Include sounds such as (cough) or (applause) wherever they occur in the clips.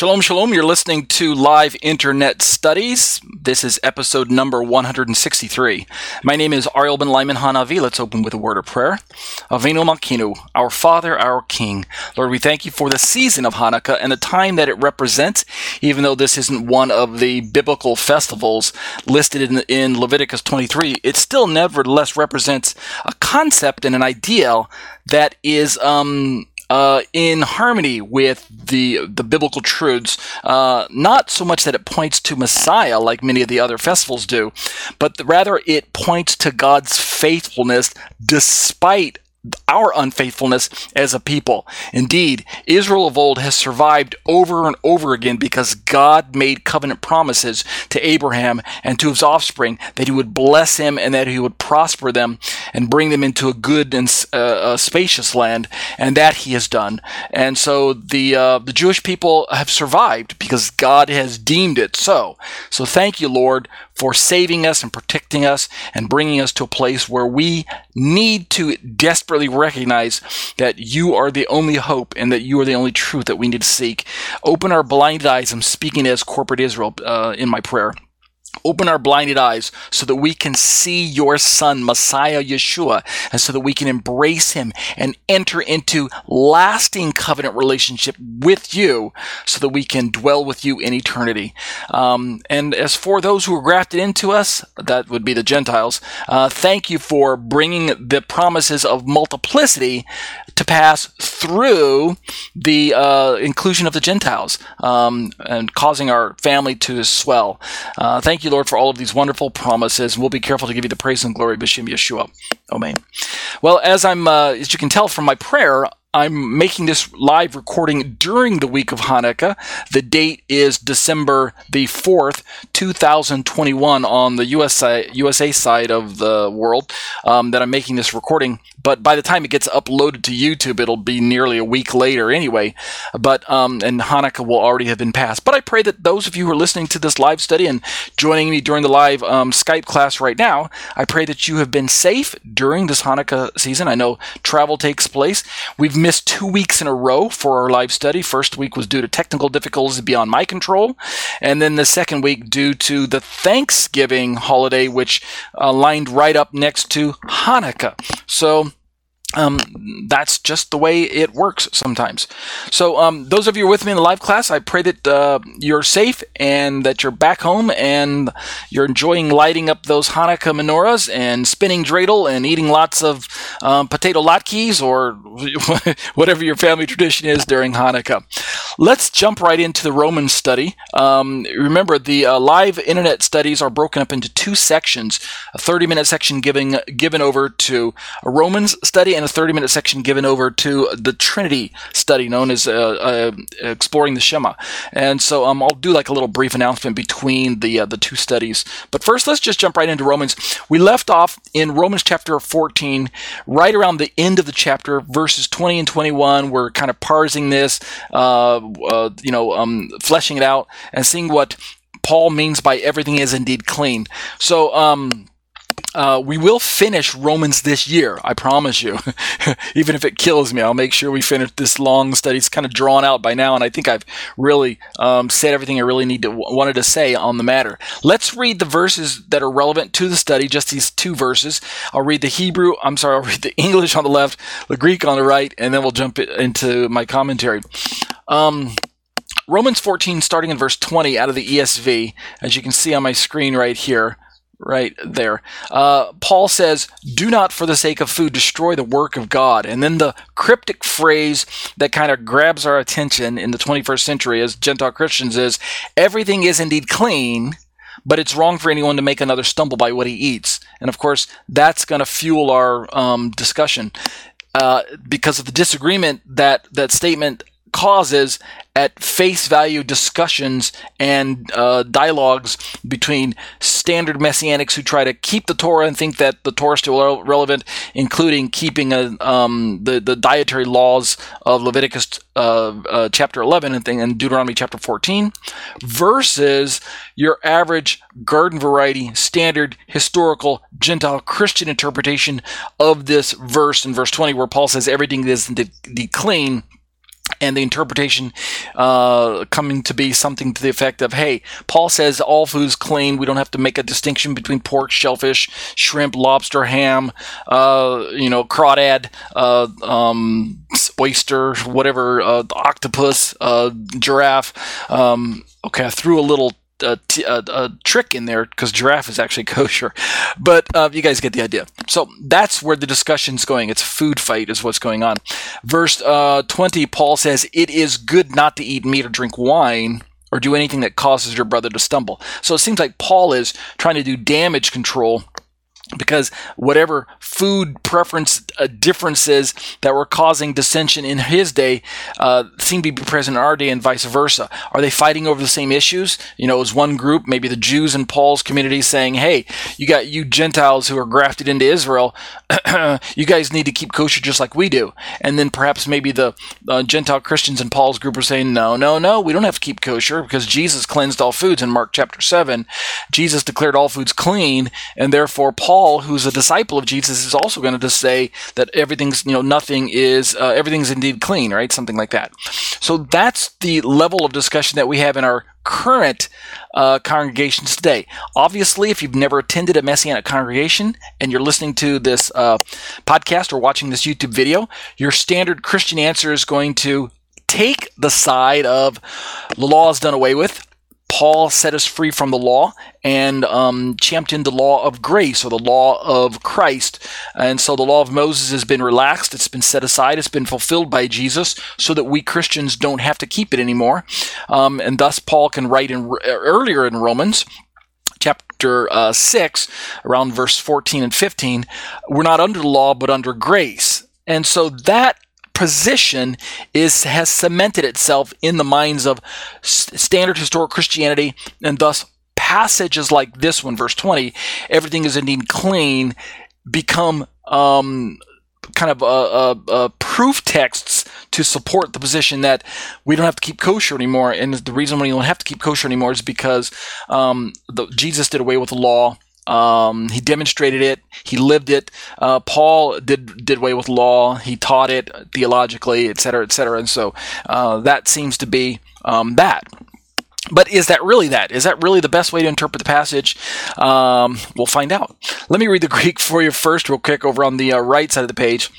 Shalom, shalom. You're listening to Live Internet Studies. This is episode number 163. My name is Ariel Ben Lyman Hanavi. Let's open with a word of prayer. Avinu Malkinu, our Father, our King. Lord, we thank you for the season of Hanukkah and the time that it represents, even though this isn't one of the biblical festivals listed in, in Leviticus 23, it still nevertheless represents a concept and an ideal that is um, uh, in harmony with the the biblical truths. Uh, not so much that it points to Messiah like many of the other festivals do, but rather it points to God's faithfulness despite our unfaithfulness as a people. Indeed, Israel of old has survived over and over again because God made covenant promises to Abraham and to his offspring that he would bless him and that he would prosper them and bring them into a good and uh, spacious land, and that he has done. And so the uh, the Jewish people have survived because God has deemed it so. So thank you, Lord, for saving us and protecting us and bringing us to a place where we need to desperately recognize that you are the only hope and that you are the only truth that we need to seek. Open our blinded eyes. I'm speaking as corporate Israel uh, in my prayer. Open our blinded eyes so that we can see your son, Messiah Yeshua, and so that we can embrace him and enter into lasting covenant relationship with you so that we can dwell with you in eternity. Um, and as for those who are grafted into us, that would be the Gentiles, uh, thank you for bringing the promises of multiplicity to pass through the uh, inclusion of the Gentiles um, and causing our family to swell. Uh, thank you, Lord, for all of these wonderful promises. We'll be careful to give you the praise and glory, B'Shem Yeshua. Amen. Well, as I'm, uh, as you can tell from my prayer, I'm making this live recording during the week of Hanukkah. The date is December the 4th, 2021 on the USA, USA side of the world um, that I'm making this recording. But by the time it gets uploaded to YouTube, it'll be nearly a week later anyway. But, um, and Hanukkah will already have been passed. But I pray that those of you who are listening to this live study and joining me during the live um, Skype class right now, I pray that you have been safe during this Hanukkah season. I know travel takes place. We've missed two weeks in a row for our live study. First week was due to technical difficulties beyond my control, and then the second week due to the Thanksgiving holiday, which uh, lined right up next to Hanukkah. So um, that's just the way it works sometimes. So, um, those of you with me in the live class, I pray that uh, you're safe and that you're back home and you're enjoying lighting up those Hanukkah menorahs and spinning dreidel and eating lots of um, potato latkes or (laughs) whatever your family tradition is during Hanukkah. Let's jump right into the Roman study. Um, remember, the uh, live internet studies are broken up into two sections: a 30-minute section giving given over to a Romans study and a 30 minute section given over to the Trinity study known as uh, uh, Exploring the Shema. And so um, I'll do like a little brief announcement between the, uh, the two studies. But first, let's just jump right into Romans. We left off in Romans chapter 14, right around the end of the chapter, verses 20 and 21. We're kind of parsing this, uh, uh, you know, um, fleshing it out and seeing what Paul means by everything is indeed clean. So, um, uh, we will finish Romans this year, I promise you. (laughs) Even if it kills me, I'll make sure we finish this long study. It's kind of drawn out by now, and I think I've really um, said everything I really need to wanted to say on the matter. Let's read the verses that are relevant to the study. Just these two verses. I'll read the Hebrew. I'm sorry. I'll read the (laughs) English on the left, the Greek on the right, and then we'll jump into my commentary. Um, Romans 14, starting in verse 20 out of the ESV, as you can see on my screen right here right there. Uh, Paul says, Do not for the sake of food destroy the work of God. And then the cryptic phrase that kind of grabs our attention in the 21st century as Gentile Christians is, Everything is indeed clean, but it's wrong for anyone to make another stumble by what he eats. And of course, that's going to fuel our um, discussion. Uh, because of the disagreement that that statement causes at face value discussions and uh, dialogues between standard messianics who try to keep the Torah and think that the Torah is still relevant, including keeping a, um, the the dietary laws of Leviticus uh, uh, chapter 11 and, thing, and Deuteronomy chapter 14, versus your average garden variety standard historical Gentile Christian interpretation of this verse in verse 20, where Paul says everything is de- clean and the interpretation uh, coming to be something to the effect of, "Hey, Paul says all food's clean. We don't have to make a distinction between pork, shellfish, shrimp, lobster, ham, uh, you know, crawdad, uh, um, oyster, whatever, uh, octopus, uh, giraffe." Um, okay, I threw a little a, trick in there because giraffe is actually (laughs) kosher, but uh, you guys get the idea. So that's where the discussion's going. It's food fight, is what's going on. Verse uh, 20, Paul says, It is good not to eat meat or drink wine or do anything that causes your brother to stumble. So it seems like Paul is trying to do damage control because whatever food preference uh, differences that were causing dissension in his day uh, seem to be present in our day and vice versa. Are they fighting over the same issues? You know, is one group, maybe the Jews in Paul's community, saying, hey, you got you Gentiles who are grafted into Israel, (clears throat) you guys need to keep kosher just like we do. And then perhaps maybe the uh, Gentile Christians in Paul's group are saying, no, no, no, we don't have to keep kosher because Jesus cleansed all foods in Mark chapter 7. Jesus declared all foods clean, and therefore Paul Paul, who's a disciple of Jesus, is also going to say that everything's, you know, nothing is, uh, everything's indeed clean, right? Something like that. So that's the level of discussion that we have in our current uh, congregations today. Obviously, if you've never attended a Messianic congregation and you're listening to this uh, podcast or watching this YouTube video, your standard Christian answer is going to take the side of the law is done away with Paul set us free from the law and um, championed the law of grace or the law of Christ. And so the law of Moses has been relaxed, it's been set aside, it's been fulfilled by Jesus so that we Christians don't have to keep it anymore. Um, and thus, Paul can write in, earlier in Romans chapter uh, 6, around verse 14 and 15, we're not under the law, but under grace. And so that position is has cemented itself in the minds of standard historic Christianity, and thus passages like this one, verse 20, everything is indeed clean, become um, kind of a, a, a proof texts to support the position that we don't have to keep kosher anymore. And the reason we don't have to keep kosher anymore is because um, the, Jesus did away with the law um, he demonstrated it. He lived it. Uh, Paul did did away with law. He taught it theologically, etc., etc. And so uh, that seems to be um, that. But is that really that? Is that really the best way to interpret the passage? Um, we'll find out. Let me read the (laughs) Greek for you first, real quick, over on the uh, right side of the page.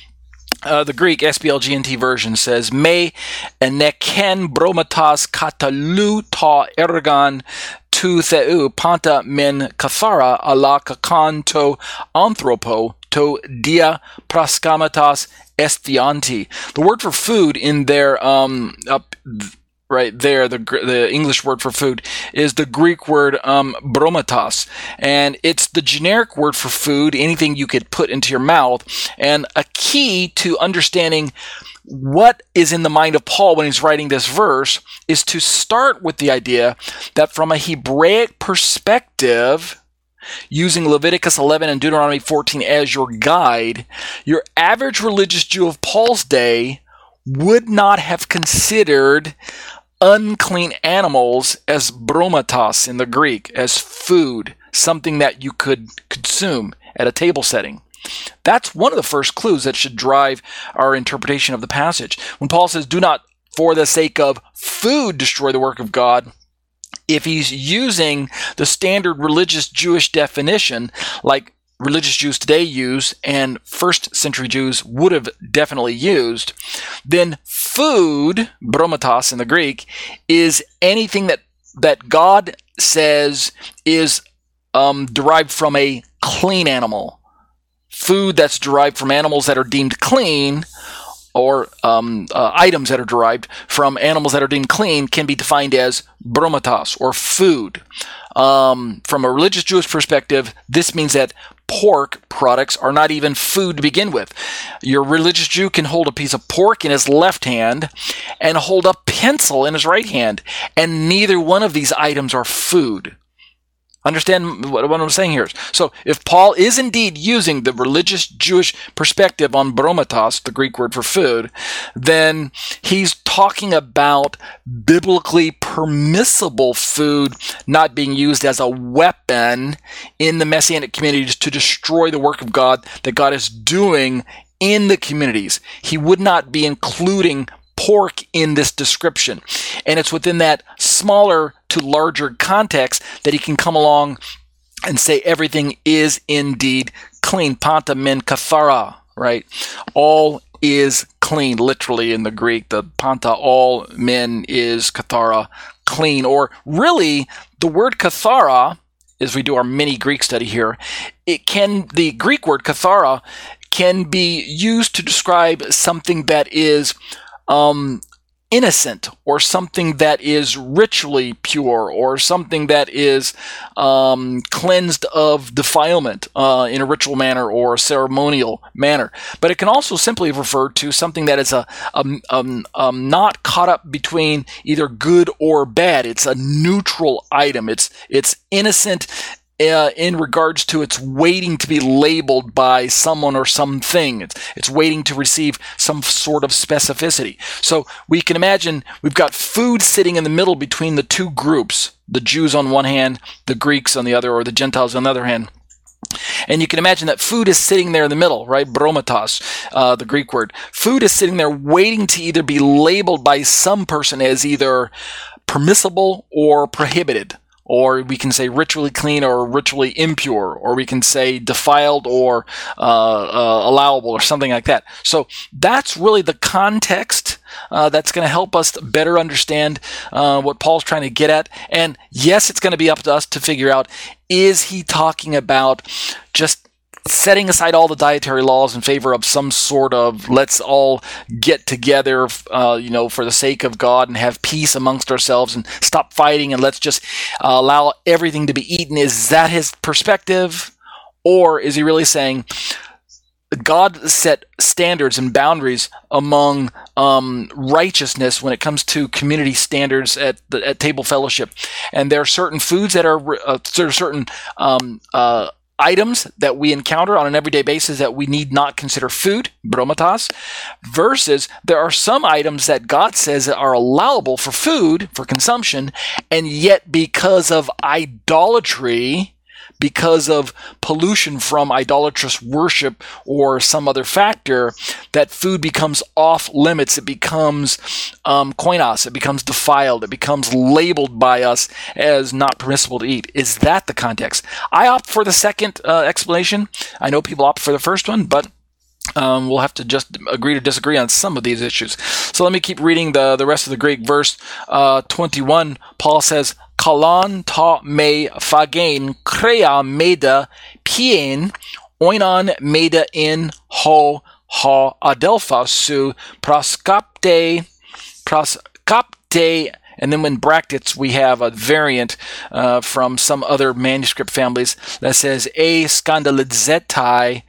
Uh, the Greek SBLGNT version says, Me eneken bromatas katalu ta ergan tu theu panta men kathara ala kakanto anthropo to dia praskamatas estianti. The word for food in their um, up right there, the the English word for food is the Greek word um, bromatos, and it's the generic word for food, anything you could put into your mouth, and a key to understanding what is in the mind of Paul when he's writing this verse is to start with the idea that from a Hebraic perspective, using Leviticus 11 and Deuteronomy 14 as your guide, your average religious Jew of Paul's day would not have considered unclean animals as bromatos in the Greek, as food, something that you could consume at a table setting. That's one of the first clues that should drive our interpretation of the passage. When Paul says, Do not for the sake of food destroy the work of God, if he's using the standard religious Jewish definition, like religious Jews today use and first century Jews would have definitely used, then food, bromatos in the Greek, is anything that, that God says is um, derived from a clean animal food that's derived from animals that are deemed clean or um, uh, items that are derived from animals that are deemed clean can be defined as bromatos or food. Um, from a religious Jewish perspective, this means that pork products are not even food to begin with. Your religious Jew can hold a piece of pork in his left hand and hold a pencil in his right hand, and neither one of these items are food. Understand what, I'm saying here. So, if Paul is indeed using the religious Jewish perspective on bromatos, the Greek word for food, then he's talking about biblically permissible food not being used as a weapon in the messianic communities to destroy the work of God that God is doing in the communities. He would not be including pork in this description. And it's within that smaller to larger context that he can come along and say everything is indeed clean. Panta men kathara, right? All is clean, literally in the Greek. The panta, all men is kathara, clean. Or really, the word kathara, as we do our mini Greek study here, it can, the Greek word kathara can be used to describe something that is um, innocent or something that is ritually pure or something that is um, cleansed of defilement uh, in a ritual manner or a ceremonial manner. But it can also simply refer to something that is a, a, a, a not caught up between either good or bad. It's a neutral item. It's it's innocent uh, in regards to it's waiting to be labeled by someone or something. It's, it's waiting to receive some sort of specificity. So we can imagine we've got food sitting in the middle between the two groups the Jews on one hand, the Greeks on the other, or the Gentiles on the other hand. And you can imagine that food is sitting there in the middle, right? Bromatos, uh, the Greek word. Food is sitting there waiting to either be labeled by some person as either permissible or prohibited or we can say ritually clean or ritually impure, or we can say defiled or uh, uh, allowable, or something like that. So that's really the context uh, that's going to help us better understand uh, what Paul's trying to get at. And yes, it's going to be up to us to figure out is he talking about just setting aside all the dietary laws in favor of some sort of let's all get together, uh, you know, for the sake of God and have peace amongst ourselves and stop fighting and let's just uh, allow everything to be eaten. Is that his perspective? Or is he really saying, God set standards and boundaries among um, righteousness when it comes to community standards at the at table fellowship, and there are certain foods that are uh, there are certain um, uh, items that we encounter on an everyday basis that we need not consider food, bromatas, versus there are some items that God says are allowable for food, for consumption, and yet because of idolatry, because of pollution from idolatrous worship or some other factor, that food becomes off limits. It becomes um, koinos. It becomes defiled. It becomes labeled by us as not permissible to eat. Is that the context? I opt for the second uh, explanation. I know people opt for the first one, but um, we'll have to just agree to disagree on some of these issues. So let me keep reading the, the rest of the Greek verse uh, 21. Paul says, Kalan ta me fagen krea meda pien oinon meda in ho ha adelpha su proskapte proskapte and then in brackets we have a variant uh, from some other manuscript families that says a skandalizetai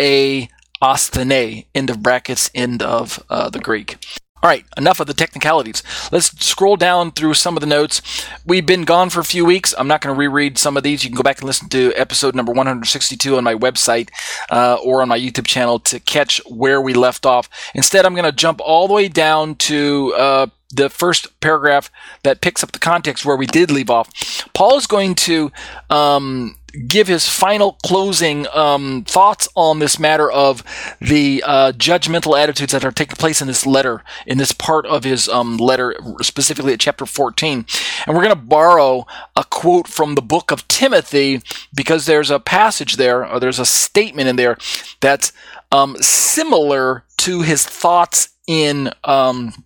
a asthene end of brackets end of uh, the greek all right, enough of the technicalities. Let's scroll down through some of the notes. We've been gone for a few weeks. I'm not going to reread some of these. You can go back and listen to episode number 162 on my website uh, or on my YouTube channel to catch where we left off. Instead, I'm going to jump all the way down to uh, the first paragraph that picks up the context where we did leave off. Paul is going to um, give his final closing um, thoughts on this matter of the uh, judgmental attitudes that are taking place in this letter, in this part of his um, letter, specifically at chapter 14. And we're going to borrow a quote from the book of Timothy because there's a passage there, or there's a statement in there that's um, similar to his thoughts in. Um,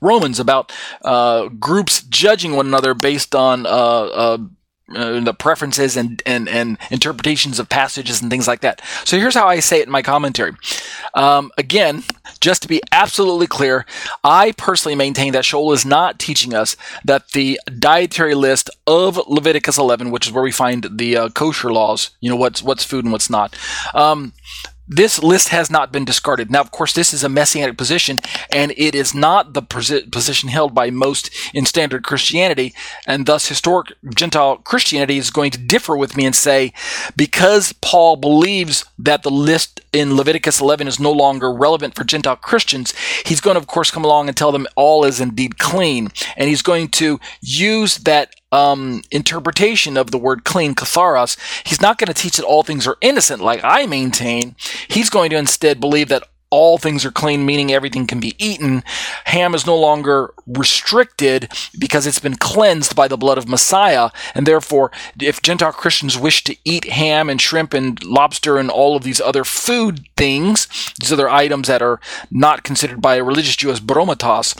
Romans about uh, groups judging one another based on uh, uh, the preferences and, and, and interpretations of passages and things like that. So here's how I say it in my commentary. Um, again, just to be absolutely clear, I personally maintain that Shaul is not teaching us that the dietary list of Leviticus 11, which is where we find the uh, kosher laws, you know, what's what's food and what's not. Um, this list has not been discarded. Now, of course, this is a messianic position, and it is not the position held by most in standard Christianity, and thus historic Gentile Christianity is going to differ with me and say, because Paul believes that the list in Leviticus 11 is no longer relevant for Gentile Christians, he's going to, of course, come along and tell them all is indeed clean, and he's going to use that um, interpretation of the word clean, katharos, he's not going to teach that all things are innocent like I maintain. He's going to instead believe that all things are clean, meaning everything can be eaten. Ham is no longer restricted because it's been cleansed by the blood of Messiah. And therefore, if Gentile Christians wish to eat ham and shrimp and lobster and all of these other food things, these other items that are not considered by a religious Jew as bromatos,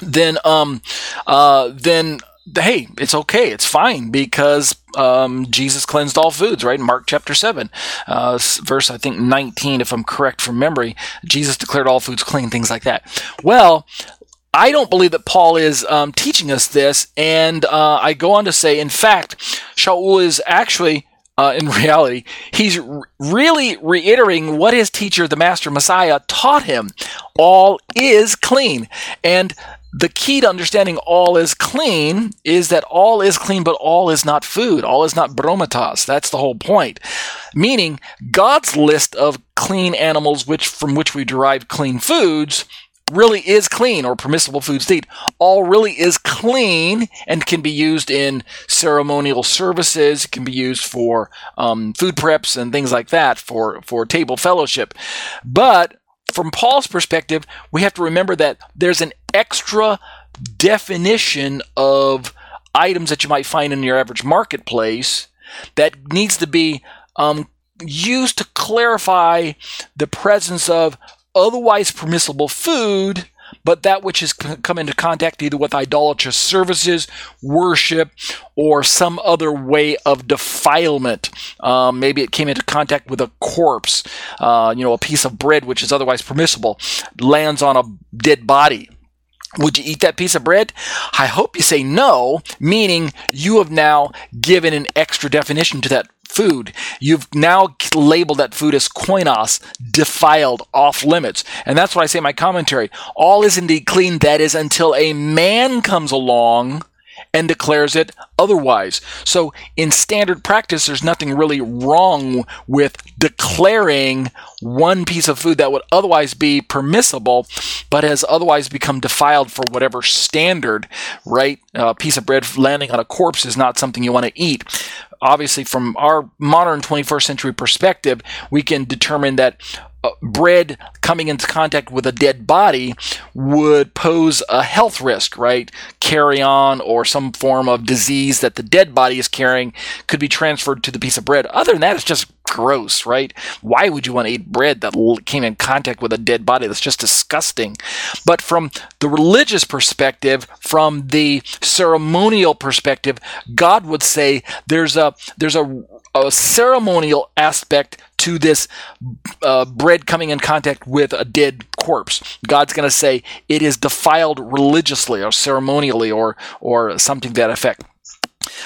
then um, uh, then hey, it's okay, it's fine because um, Jesus cleansed all foods, right? Mark chapter 7, uh, verse, I think 19, if I'm correct from memory, Jesus declared all foods clean, things like that. Well, I don't believe that Paul is um, teaching us this, and uh, I go on to say, in fact, Shaul is actually uh, in (laughs) reality, he's really reiterating what his teacher, the Master Messiah, taught him. All is clean. And the key to understanding all is clean is that all is clean, but all is not food. All is not bromatas. That's the whole point. Meaning, God's list of clean animals, which from which we derive clean foods, really is clean or permissible foods to eat. All really is clean and can be used in ceremonial services. Can be used for um, food preps and things like that for for table fellowship. But from Paul's perspective, we have to remember that there's an extra definition of items that you might find in your average marketplace that needs to be um, used to clarify the presence of otherwise permissible food, but that which has come into contact either with idolatrous services, worship, or some other way of defilement. Um, maybe it came into contact with a corpse, uh, you know, a piece of bread which is otherwise permissible, lands on a dead body. Would you eat that piece of bread? I hope you say no, meaning you have now given an extra definition to that food. You've now labeled that food as koinos, defiled, off limits. And that's what I say in my commentary. All is indeed clean, that is, until a man comes along and declares it otherwise. So, in standard practice, there's nothing really wrong with declaring one piece of food that would otherwise be permissible, but has otherwise become defiled for whatever standard, right? A piece of bread landing on a corpse is not something you want to eat obviously from our modern 21st century perspective, we can determine that uh, bread coming into contact with a dead body would pose a health risk, right? Carry on or some form of disease that the dead body is carrying could be transferred to the piece of bread. Other than that, it's just gross, right? Why would you want to eat bread that came in contact with a dead body? That's just disgusting. But from the religious perspective, from the ceremonial perspective, God would say there's a there's a, a ceremonial aspect to this uh, bread coming in contact with a dead corpse. God's going to say it is defiled religiously or ceremonially or or something to that effect.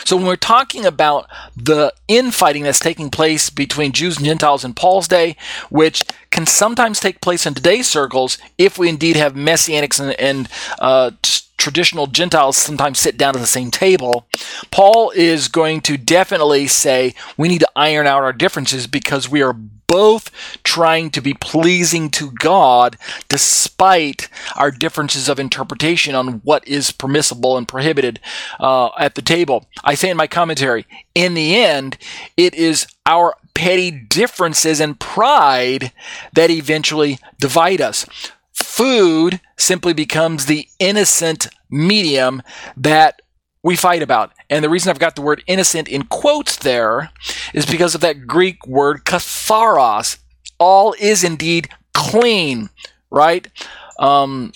So when we're talking about the infighting that's taking place between Jews and Gentiles in Paul's day, which can sometimes take place in today's circles if we indeed have messianics and, and uh, traditional Gentiles sometimes sit down at the same table, Paul is going to definitely say we need to iron out our differences because we are both trying to be pleasing to God despite our differences of interpretation on what is permissible and prohibited uh, at the table. I say in my commentary, in the end, it is our petty differences and pride that eventually divide us. Food simply becomes the innocent medium that we fight about. And the reason I've got the word innocent in quotes there is because of that Greek word katharos. All is indeed clean, right? Um,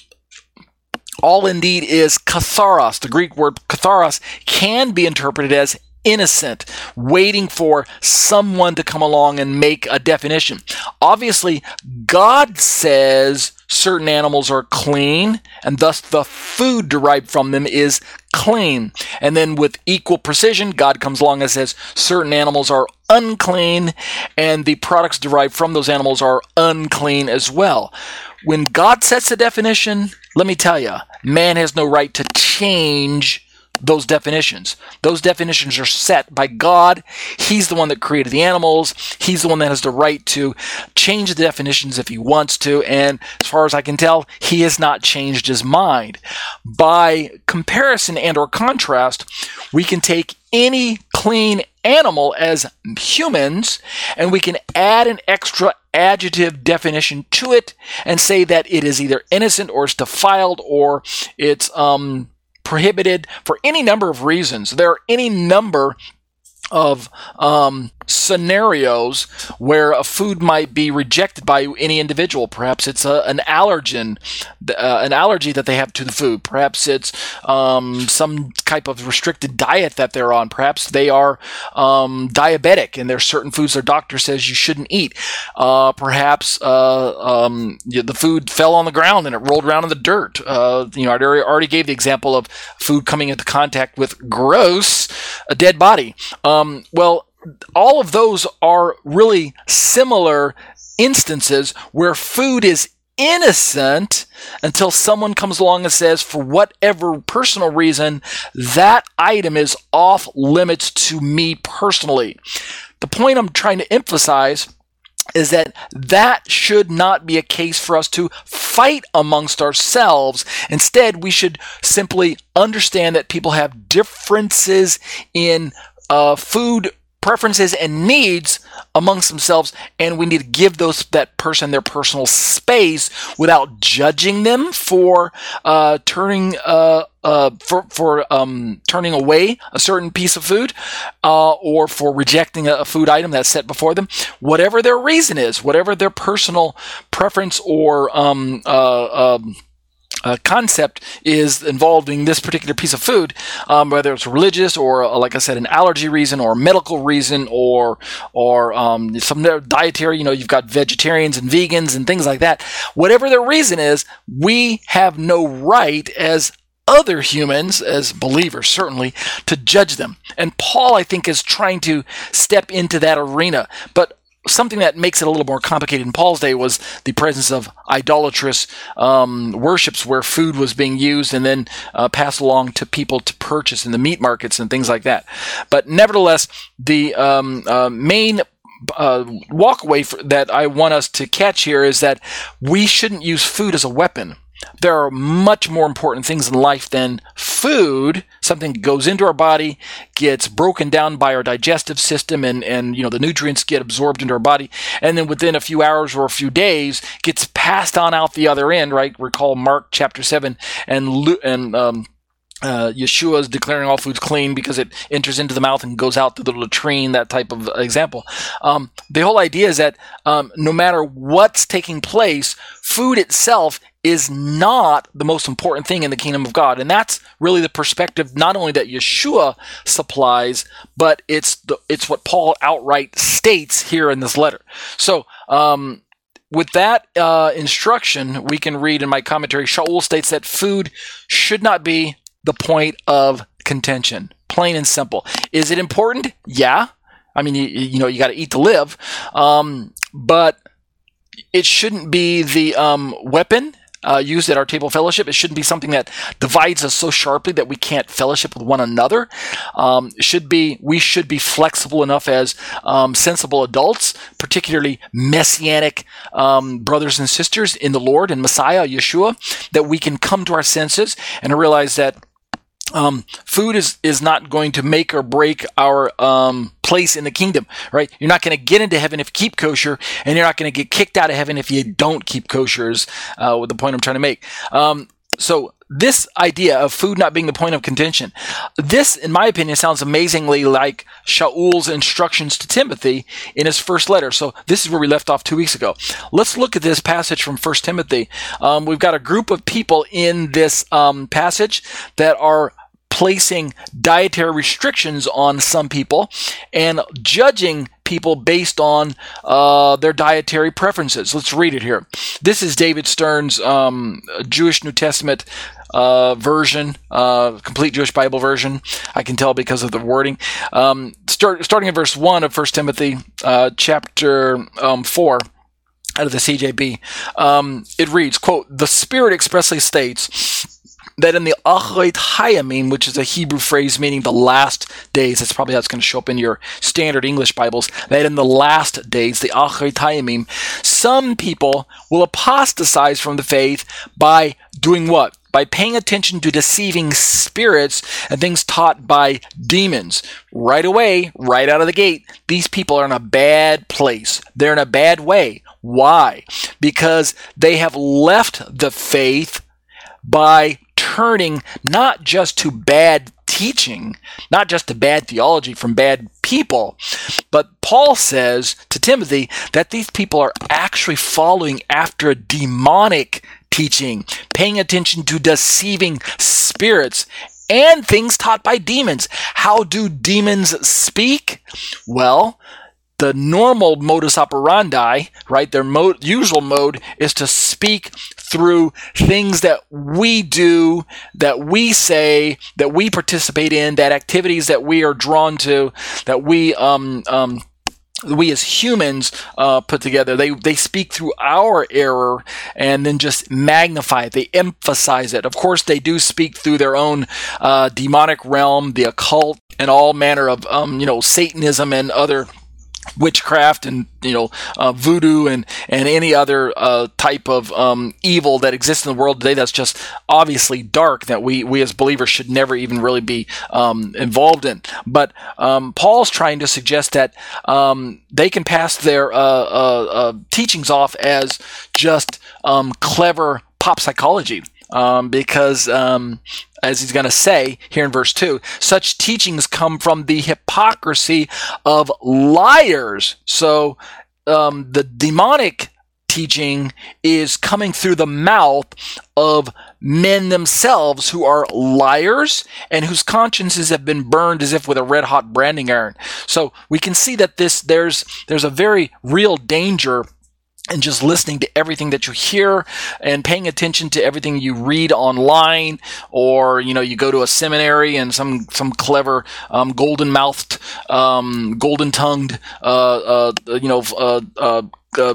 all indeed is katharos. The Greek word katharos can be interpreted as innocent, waiting for someone to come along and make a definition. Obviously, God says certain animals are clean, and thus the food derived from them is clean. And then with equal precision, God comes along and says certain animals are unclean, and the products derived from those animals are unclean as well. When God sets a definition, let me tell you, man has no right to change those definitions. Those definitions are set by God. He's the one that created the animals. He's the one that has the right to change the definitions if he wants to. And as far as I can tell, he has not changed his mind. By comparison and or contrast, we can take any clean animal as humans, and we can add an extra adjective definition to it and say that it is either innocent or it's defiled or it's um, prohibited for any number of reasons. There are any number of um, scenarios where a food might be rejected by any individual. Perhaps it's a, an allergen, uh, an allergy that they have to the food. Perhaps it's um, some type of restricted diet that they're on. Perhaps they are um, diabetic and there's certain foods their doctor says you shouldn't eat. Uh, perhaps uh, um, the food fell on the ground and it rolled around in the dirt. Uh, you know, I already gave the example of food coming into contact with gross, a dead body. Um, well, all of those are really similar instances where food is innocent until someone comes along and says, for whatever personal reason, that item is off limits to me personally. The point I'm trying to emphasize is that that should not be a case for us to fight amongst ourselves. Instead, we should simply understand that people have differences in uh, food preferences and needs amongst themselves and we need to give those that person their personal space without judging them for uh, turning uh, uh, for for um, turning away a certain piece of food uh, or for rejecting a, a, food item that's set before them. Whatever their reason is whatever their personal preference or um, uh, um, uh, concept is involving this particular piece of food, um, whether it's religious or, uh, like I said, an allergy reason or medical reason or or um, some dietary. You know, you've got vegetarians and vegans and things like that. Whatever their reason is, we have no right as other humans, as believers certainly, to judge them. And Paul, I think, is trying to step into that arena. But something that makes it a little more complicated in Paul's day was the presence of idolatrous um, worships where food was being used and then uh, passed along to people to purchase in the meat markets and things like that. But nevertheless, the um, uh, main uh, walkway for, that I want us to catch here is that we shouldn't use food as a weapon there are much more important things in life than food. Something goes into our body, gets broken down by our digestive system, and, and you know the nutrients get absorbed into our body, and then within a few hours or a few days gets passed on out the other end. Right? Recall Mark chapter seven and and um, uh, Yeshua is declaring all foods clean because it enters into the mouth and goes out through the latrine, that type of example. Um, the whole idea is that um, no matter what's taking place, food itself is not the most important thing in the kingdom of God. And that's really the perspective not only that Yeshua supplies, but it's the, it's what Paul outright states here in this letter. So, um, with that uh, instruction, we can read in my commentary, Shaul states that food should not be the point of contention. Plain and simple. Is it important? Yeah. I mean, you, you know, you got to eat to live. Um, but it shouldn't be the um, weapon uh, used at our table fellowship. It shouldn't be something that divides us so sharply that we can't fellowship with one another. Um, should be we should be flexible enough as um, sensible adults, particularly messianic um, brothers and sisters in the Lord and Messiah Yeshua, that we can come to our senses and realize that um, food is is not going to make or break our um, place in the kingdom, right? You're not going to get into heaven if you keep kosher, and you're not going to get kicked out of heaven if you don't keep kosher. Is uh, the point I'm trying to make. Um, so this idea of food not being the point of contention, this, in my opinion, sounds amazingly like Shaul's instructions to Timothy in his first letter. So this is where we left off two weeks ago. Let's look at this passage from First Timothy. Um, we've got a group of people in this um, passage that are placing dietary restrictions on some people and judging people based on uh, their dietary preferences. Let's read it here. This is David Stern's um, Jewish New Testament uh, version, uh, complete Jewish Bible version. I can tell because of the wording. Um, start, starting in verse 1 of 1 Timothy, uh, chapter um, 4 out of the CJB. Um, it reads, quote, The Spirit expressly states, that in the Achreit Hayamim, which is a Hebrew phrase meaning the last days, that's probably how it's going to show up in your standard English Bibles, that in the last days, the Achreit Hayamim, some people will apostatize from the faith by doing what? by paying attention to deceiving spirits and things taught by demons. Right away, right out of the gate, these people are in a bad place. They're in a bad way. Why? Because they have left the faith by turning not just to bad teaching, not just to bad theology from bad people, but Paul says to Timothy that these people are actually following after demonic teaching, paying attention to deceiving spirits and things taught by demons. How do demons speak? Well, the normal modus operandi, right? Their mo- usual mode is to speak through things that we do, that we say, that we participate in, that activities that we are drawn to, that we um, um, we as humans uh, put together. They they speak through our error and then just magnify it. They emphasize it. Of course they do speak through their own uh, demonic realm the occult and all manner of um, you know satanism and other witchcraft and you know uh, voodoo and and any other uh, type of um, evil that exists in the world today that's just obviously dark that we we as believers should never even really be um, involved in. But um, Paul's trying to suggest that um, they can pass their uh, uh, uh, teachings off as just um, clever pop psychology um, because, um, as he's going to say here in verse 2, such teachings come from the hypocrisy of liars. So um, the demonic teaching is coming through the mouth of men themselves who are liars and whose consciences have been burned as if with a red hot branding iron. So we can see that this there's there's a very real danger and just listening to everything that you hear and paying attention to everything you read online or you know you go to a seminary and some some clever um, golden mouthed um, golden tongued uh, uh, you know uh, uh, uh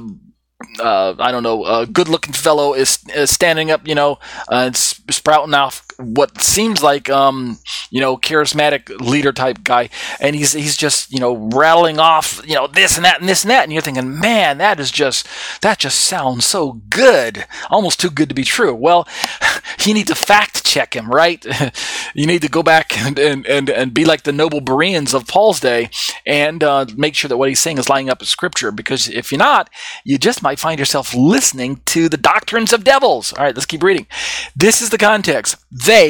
uh, I don't know, a good looking fellow is, is, standing up, you know, uh, and sprouting off what seems like, um, you know, charismatic leader type guy. And he's, he's just, you know, rattling off, you know, this and that and this and that. And you're thinking, man, that is just, that just sounds so good. Almost too good to be true. Well, (laughs) you need to fact check him, right? (laughs) you need to go back and, and, and, and be like the noble Bereans of Paul's day and uh, make sure that what he's saying is lining up with scripture. Because if you're not, you just might find yourself listening to the doctrines of devils. All right, let's keep reading. This is the context.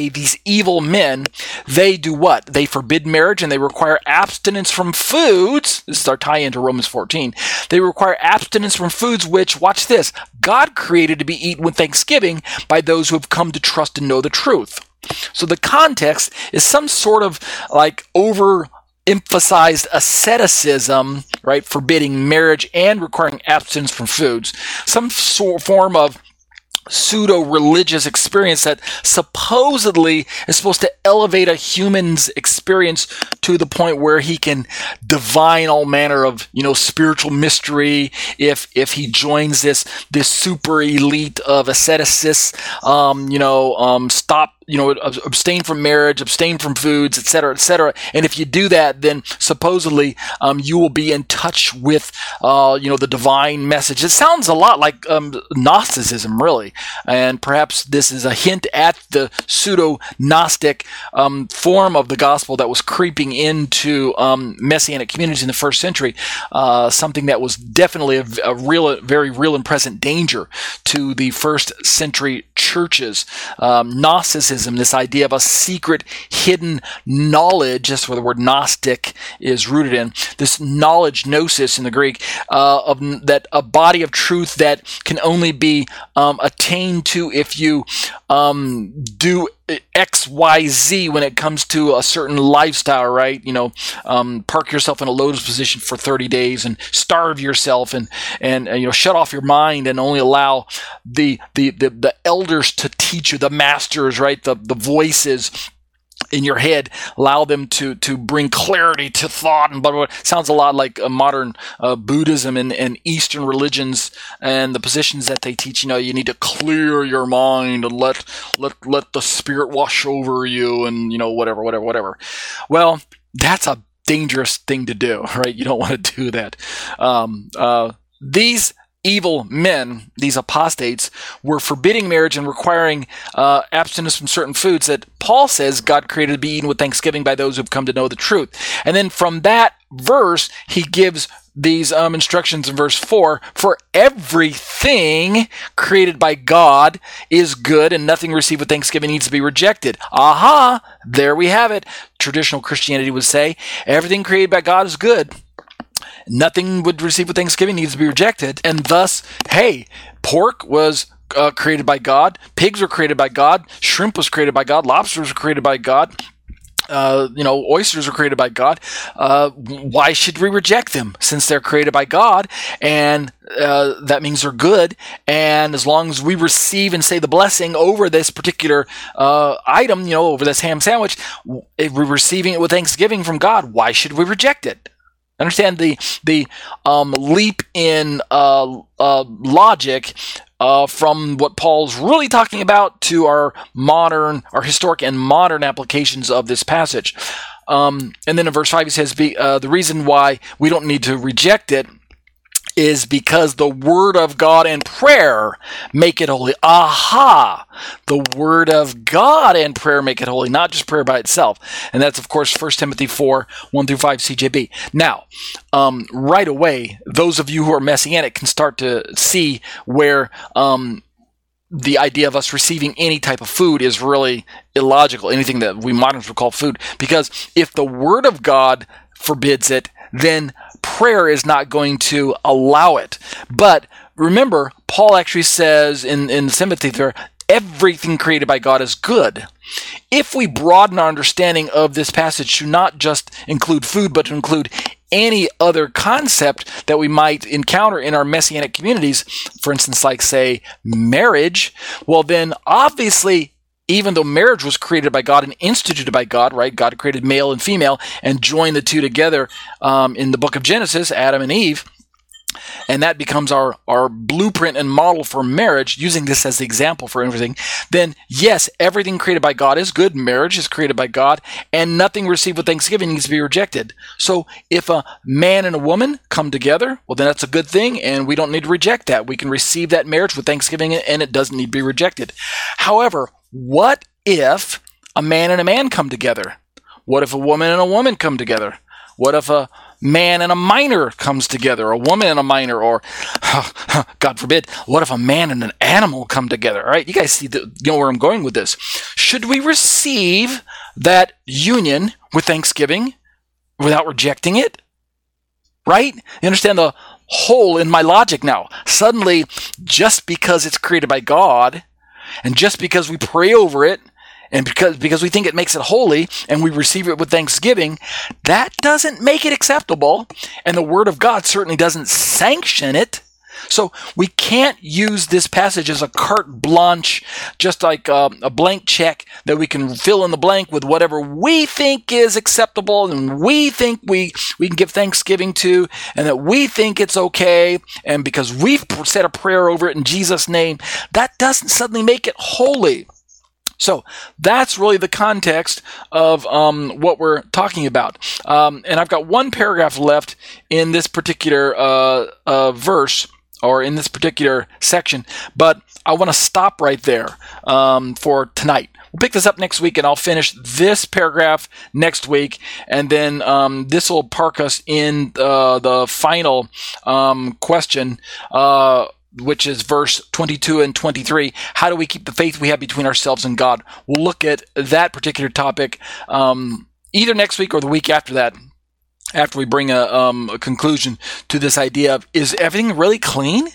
These evil men, they do what? They forbid marriage and they require abstinence from foods. This is our tie into Romans 14. They require abstinence from foods which, watch this, God created to be eaten with thanksgiving by those who have come to trust and know the truth. So the context is some sort of like over emphasized asceticism, right, forbidding marriage and requiring abstinence from foods, some sort form of pseudo religious experience that supposedly is supposed to elevate a human's experience to the point where he can divine all manner of you know spiritual mystery if if he joins this this super elite of asceticists um, you know um, stop you know, abstain from marriage, abstain from foods, etc., etc. And if you do that, then supposedly um, you will be in touch with, uh, you know, the divine message. It sounds a lot like um, Gnosticism, really, and perhaps this is a hint at the pseudo Gnostic um, form of the gospel that was creeping into um, messianic communities in the first century. Uh, something that was definitely a, a real, very real and present danger to the first century churches. Um, This idea of a secret, hidden knowledge, that's where the word Gnostic is rooted in, this knowledge, gnosis in the Greek, uh, of that a body of truth that can only be um, attained to if you um, do X, Y, Z when it comes to a certain lifestyle, right? You know, um, park yourself in a lotus position for 30 days and starve yourself and, and, and, you know, shut off your mind and only allow the, the, the, the elders to teach you, the masters, right? The, the voices in your head, allow them to to bring clarity to thought and blah blah. blah. Sounds a lot like a modern uh, Buddhism and, and Eastern religions and the positions that they teach. You know, you need to clear your mind and let let let the spirit wash over you, and you know whatever, whatever, whatever. Well, that's a dangerous thing to do, (laughs) right? You don't want to do that. Um, uh, these evil men, these apostates, were forbidding marriage and requiring uh, abstinence from certain foods that Paul says God created to be eaten with thanksgiving by those who've come to know the truth. And then from that verse, he gives these um, instructions in verse 4 for everything created by God is good and nothing received with thanksgiving needs to be rejected. Aha! There we have it. Traditional Christianity would say everything created by God is good nothing would receive with thanksgiving needs to be rejected. And thus, hey, pork was uh, created by God, pigs were created by God, shrimp was created by God, lobsters were created by God. Uh, you know, oysters were created by God. Uh, why should we reject them since they're created by God? And uh, that means they're good. And as long as we receive and say the blessing over this particular uh, item, you know, over this ham sandwich, if we're receiving it with thanksgiving from God, why should we reject it? Understand the the um, leap in uh, uh, logic uh, from what Paul's really talking about to our modern, our historic and modern applications of this passage. Um, and then in verse five, he says, uh, "The reason why we don't need to reject it is because the word of God and prayer make it holy. Aha! The word of God and prayer make it holy, not just prayer by itself. And that's, of course, 1 Timothy 4 1 through 5 CJB. Now, um, right away, those of you who are messianic can start to see where. Um, the idea of us receiving any type of food is really illogical, anything that we moderns would call food. Because if the Word of God forbids it, then prayer is not going to allow it. But remember, Paul actually says in, in Timothy there, everything created by God is good. If we broaden our understanding of this passage to not just include food, but to include any other concept that we might encounter in our messianic communities, for instance, like, say, marriage, well, then obviously even though marriage was created by God and instituted by God, right? God created male and female and joined the two together um, in the book of Genesis, Adam and Eve. And that becomes our, our blueprint and model for marriage, using this as the example for everything. Then, yes, everything created by God is good. Marriage is created by God, and nothing received with thanksgiving needs to be rejected. So, if a man and a woman come together, well, then that's a good thing, and we don't need to reject that. We can receive that marriage with thanksgiving, and it doesn't need to be rejected. However, what if a man and a man come together? What if a woman and a woman come together? What if a man and a minor comes together, a woman and a minor, or (sighs) God forbid, what if a man and an animal come together? All right, you guys see the, you know where I'm going with this. Should we receive that union with thanksgiving without rejecting it? Right? You understand the hole in my logic now. Suddenly, just because it's created by God and just because we pray over it, and because because we think it makes it holy and we receive it with thanksgiving, that doesn't make it acceptable, and the word of God certainly doesn't sanction it. So we can't use this passage as a carte blanche, just like um, a, blank check that we can fill in the blank with whatever we think is acceptable and we think we, we can give thanksgiving to and that we think it's okay. And because we've said a prayer over it in Jesus' name, that doesn't suddenly make it holy. So that's really the context of um, what we're talking about. Um, and I've got one paragraph left in this particular uh, uh, verse or in this particular section, but I want to stop right there um, for tonight. We'll pick this up next week, and I'll finish this paragraph next week, and then um, this will park us in uh, the final um, question. Uh, which is verse 22 and 23. How do we keep the faith we have between ourselves and God? We'll look at that particular topic um, either next week or the week after that after we bring a, um, a conclusion to this idea of is everything really clean?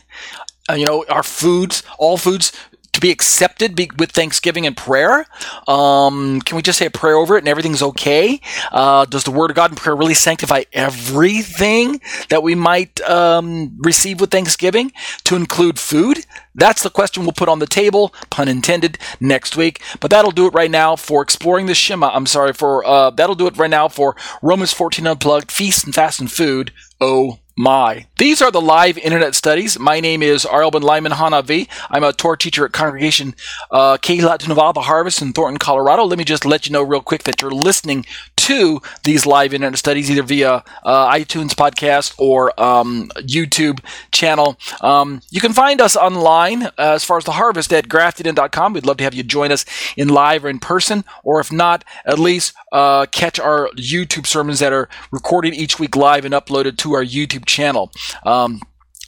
Uh, you know, our foods, all foods to be accepted be, with thanksgiving and prayer? Um, can we just say a prayer over it and everything's okay? Uh, does the Word of God and prayer really sanctify everything that we might um, receive with thanksgiving to include food? That's the question we'll put on the table, pun intended, next week. But that'll do it right now for exploring the Shema. I'm sorry for uh, that'll do it right now for Romans 14 Unplugged, Feast and Fast and Food. Oh my. These are the live internet studies. My name is Ariel Ben Lyman Hanavi. I'm a Torah teacher at Congregation uh, Tenuvah, The Harvest in Thornton, Colorado. Let me just let you know real quick that you're listening to these live internet studies either via uh, iTunes podcast or um, YouTube channel. Um, you can find us online uh, as far as the harvest at graftedin.com. We'd love to have you join us in live or in person, or if not, at least uh, catch our YouTube sermons that are recorded each week live and uploaded to our YouTube channel. Um,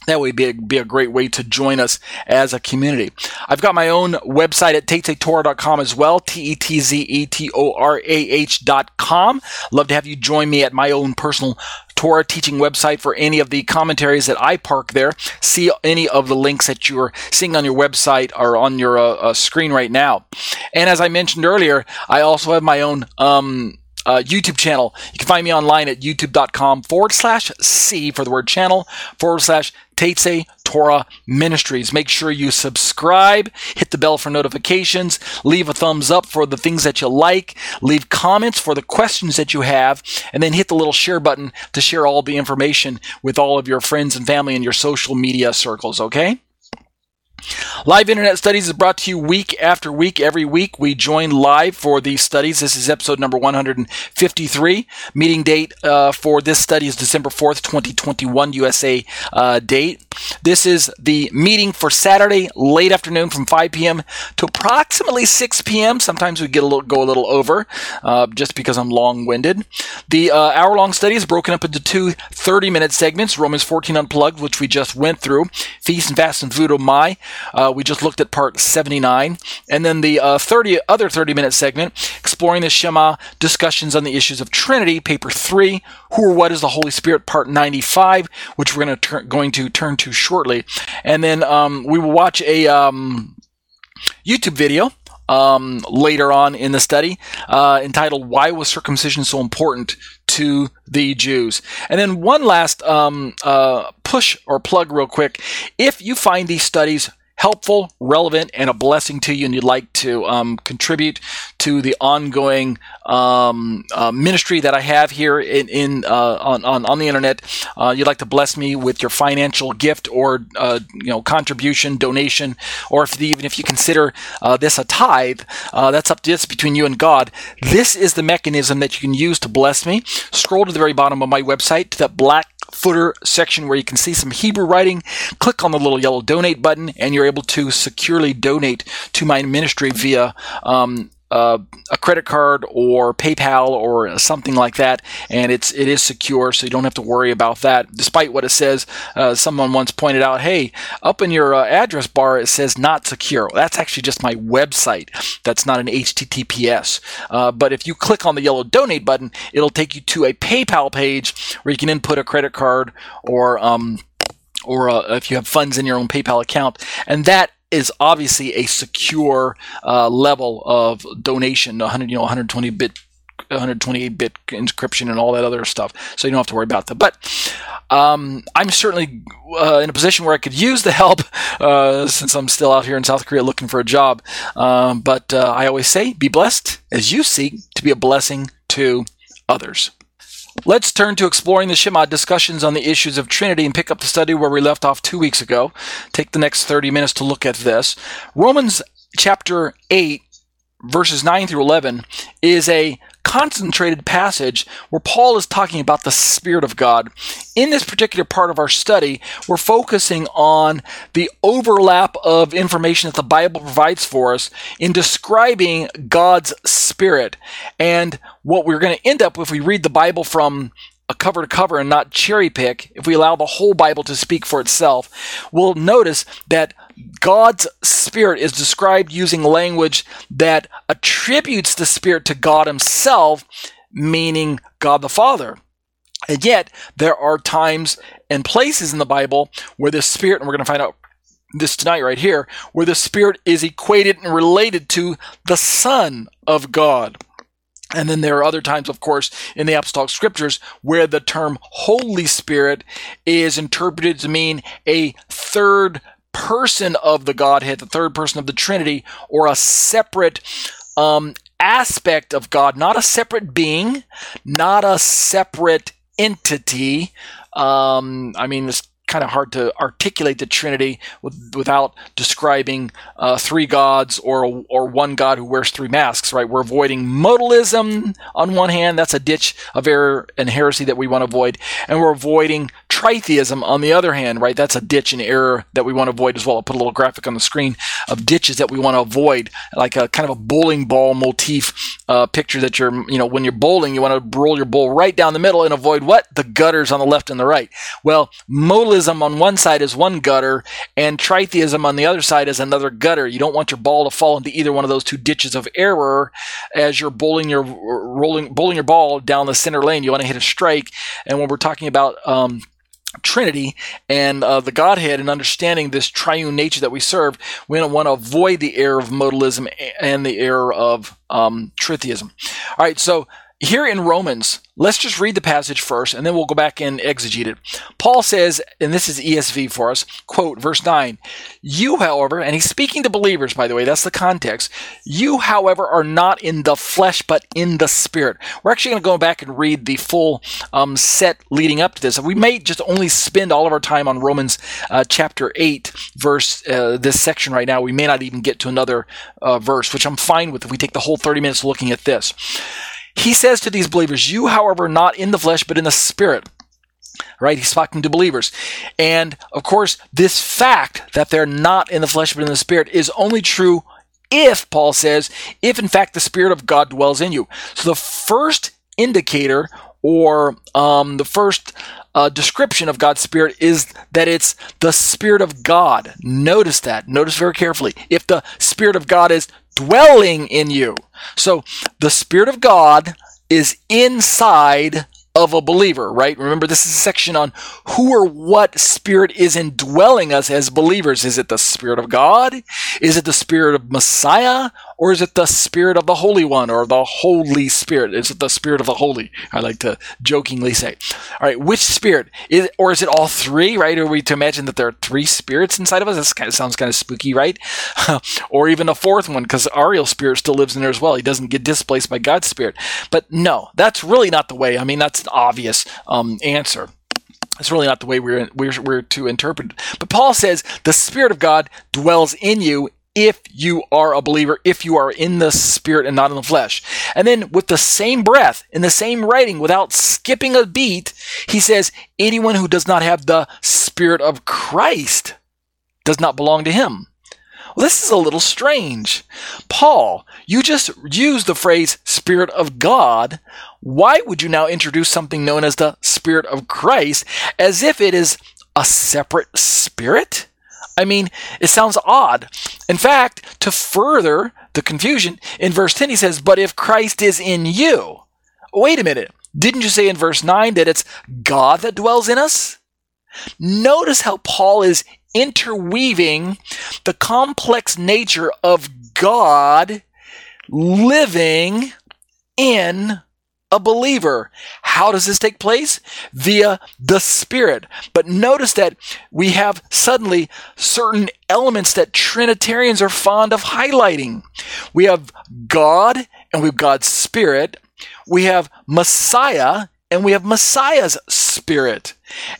that would be a, be a great way to join us as a community. I've got my own website at tetzetorah.com as well, T-E-T-Z-E-T-O-R-A-H.com. Love to have you join me at my own personal Torah teaching website for any of the commentaries that I park there. See any of the links that you're seeing on your website or on your uh, uh, screen right now. And as I mentioned earlier, I also have my own um, uh, YouTube channel. You can find me online at youtube.com forward slash C for the word channel forward slash Tetze Torah Ministries. Make sure you subscribe, hit the bell for notifications, leave a thumbs up for the things that you like, leave comments for the questions that you have, and then hit the little share button to share all the information with all of your friends and family in your social media circles, okay? Live Internet Studies is brought to you week after week. Every week we join live for these studies. This is episode number 153. Meeting date uh, for this study is December 4th, 2021, USA uh, date. This is the meeting for Saturday late afternoon from 5 p.m. to approximately 6 p.m. Sometimes we get a little go a little over uh, just because I'm long-winded. The uh, hour-long study is broken up into two 30-minute segments: Romans 14 Unplugged, which we just went through, Feast and Fast and Food of My. Uh, we just looked at part 79, and then the uh, 30 other 30-minute segment exploring the Shema, discussions on the issues of Trinity, paper three, Who or What is the Holy Spirit, part 95, which we're going to going to turn to shortly, and then um, we will watch a um, YouTube video um, later on in the study uh, entitled "Why Was Circumcision So Important to the Jews?" And then one last um, uh, push or plug, real quick. If you find these studies helpful, relevant, and a blessing to you, and you'd like to um, contribute to the ongoing um, uh, ministry that I have here in, in uh, on, on, on the internet, uh, you'd like to bless me with your financial gift or uh, you know contribution, donation, or if the, even if you consider uh, this a tithe, uh, that's up to between you and God. This is the mechanism that you can use to bless me. Scroll to the very bottom of my website to that black footer section where you can see some Hebrew writing. Click on the little yellow donate button, and you're able to securely donate to my ministry via um, uh, a credit card or PayPal or something like that, and it's it is secure, so you don't have to worry about that. Despite what it says, uh, someone once pointed out, "Hey, up in your uh, address bar it says not secure." That's actually just my website. That's not an HTTPS. Uh, but if you click on the yellow donate button, it'll take you to a PayPal page where you can input a credit card or um, or uh, if you have funds in your own PayPal account, and that is obviously a secure uh, level of donation, 100, you know, 120 bit 128 bit encryption and all that other stuff. So you don't have to worry about that. But um, I'm certainly uh, in a position where I could use the help (laughs) uh, since I'm still out here in South Korea looking for a job. Um, but uh, I always say, be blessed as you seek to be a blessing to others. Let's turn to exploring the Shema discussions on the issues of Trinity and pick up the study where we left off two weeks ago. Take the next 30 minutes to look at this. Romans chapter 8, verses 9 through 11, is a concentrated passage where Paul is talking about the Spirit of God. In this particular part of our study, we're focusing on the overlap of information that the Bible provides for us in describing God's Spirit. And what we're going to end up if we read the Bible from cover to cover and not cherry pick, if we allow the whole Bible to speak for itself, we'll notice that God's Spirit is described using language that attributes the Spirit to God Himself, meaning God the Father. And yet, there are times and places in the Bible where the Spirit, and we're going to find out this tonight right here, where the Spirit is equated and related to the Son of God. And then there are other times, of course, in the Apostolic Scriptures where the term Holy Spirit is interpreted to mean a third person of the Godhead, the third person of the Trinity, or a separate um, aspect of God, not a separate being, not a separate entity. Um, I mean, this kind of hard to articulate the Trinity with, without describing uh, three gods or or one God who wears three masks. Right? We're avoiding modalism on one hand. That's a ditch of error and heresy that we want to avoid, and we're avoiding tritheism on the other hand. Right? That's a ditch and error that we want to avoid as well. I'll put a little graphic on the screen of ditches that we want to avoid, like a kind of a bowling ball motif uh, picture that you're, you know, when you're bowling, you want to roll your bowl right down the middle and avoid what the gutters on the left and the right. Well, modalism on one side is one gutter, and tritheism on the other side is another gutter. You don't want your ball to fall into either one of those two ditches of error as you're bowling your rolling bowling your ball down the center lane. You want to hit a strike, and when we're talking about um, Trinity and uh, the Godhead and understanding this triune nature that we serve, we don't want to avoid the error of modalism and the error of um, tritheism. All right, so here in Romans, let's just read the passage first and then we'll go back and exegete it. Paul says, and this is ESV for us, quote, verse 9, You, however, and he's speaking to believers, by the way, that's the context. You, however, are not in the flesh, but in the spirit. We're actually going to go back and read the full um, set leading up to this. We may just only spend all of our time on Romans uh, chapter 8, verse, uh, this section right now. We may not even get to another uh, verse, which I'm fine with if we take the whole 30 minutes looking at this. He says to these believers, You, however, not in the flesh, but in the spirit. Right? He's talking to believers. And of course, this fact that they're not in the flesh, but in the spirit is only true if, Paul says, if in fact the Spirit of God dwells in you. So the first indicator or um, the first uh, description of God's Spirit is that it's the Spirit of God. Notice that. Notice very carefully. If the Spirit of God is dwelling in you. So the Spirit of God is inside of a believer, right? Remember, this is a section on who or what spirit is indwelling us as believers. Is it the Spirit of God? Is it the Spirit of Messiah? Or is it the Spirit of the Holy One or the Holy Spirit? Is it the Spirit of the Holy? I like to jokingly say. All right, which Spirit? Is, or is it all three, right? Are we to imagine that there are three spirits inside of us? This kind of sounds kind of spooky, right? (laughs) or even a fourth one, because Ariel's spirit still lives in there as well. He doesn't get displaced by God's Spirit. But no, that's really not the way. I mean, that's an obvious um, answer. It's really not the way we're, we're, we're to interpret it. But Paul says the Spirit of God dwells in you if you are a believer, if you are in the spirit and not in the flesh. And then with the same breath, in the same writing, without skipping a beat, he says, anyone who does not have the spirit of Christ does not belong to him. Well, this is a little strange. Paul, you just used the phrase Spirit of God. Why would you now introduce something known as the Spirit of Christ as if it is a separate spirit? I mean, it sounds odd. In fact, to further the confusion, in verse 10 he says, But if Christ is in you. Wait a minute. Didn't you say in verse 9 that it's God that dwells in us? Notice how Paul is interweaving the complex nature of God living in a believer. How does this take place? Via the Spirit. But notice that we have suddenly certain elements that Trinitarians are fond of highlighting. We have God and we have God's Spirit. We have Messiah and we have Messiah's Spirit.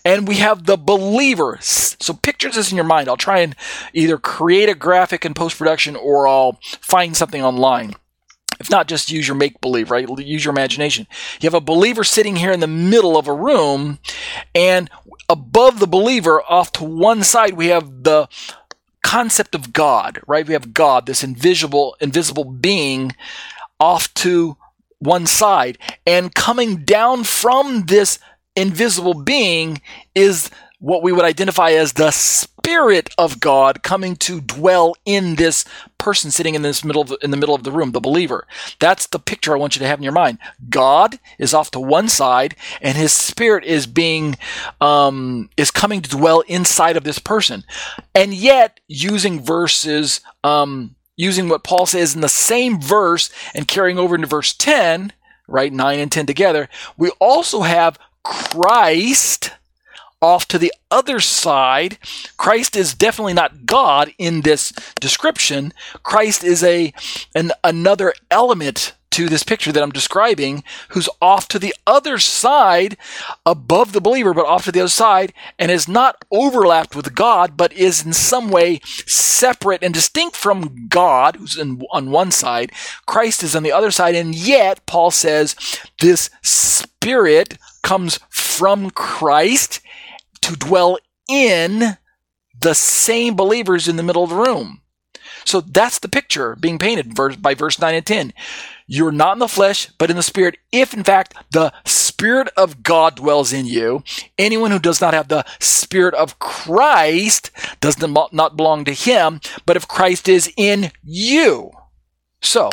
And we have the believer. So picture this in your mind. I'll try and either create a graphic in post production or I'll find something online. If not, just use your make believe, right? Use your imagination. You have a believer sitting here in the middle of a room, and above the believer, off to one side, we have the concept of God, right? We have God, this invisible, invisible being, off to one side, and coming down from this invisible being is what we would identify as the Spirit of God coming to dwell in this person sitting in this middle the, in the middle of the room, the believer. That's the picture I want you to have in your mind. God is off to one side, and His Spirit is being um, is coming to dwell inside of this person, and yet using verses. Um, using what Paul says in the same verse and carrying over into verse 10, right? 9 and 10 together, we also have Christ off to the other side. Christ is definitely not God in this description. Christ is a an another element to this picture that I'm describing who's off to the other side, above the believer, but off to the other side, and is not overlapped with God, but is in some way separate and distinct from God, who's in, on one side. Christ is on the other side, and yet, Paul says, this Spirit comes from Christ to dwell in the same believers in the middle of the room. So that's the picture being painted by verse 9 and 10. You're not in the flesh, but in the spirit, if in fact the spirit of God dwells in you. Anyone who does not have the spirit of Christ does not belong to him, but if Christ is in you. So,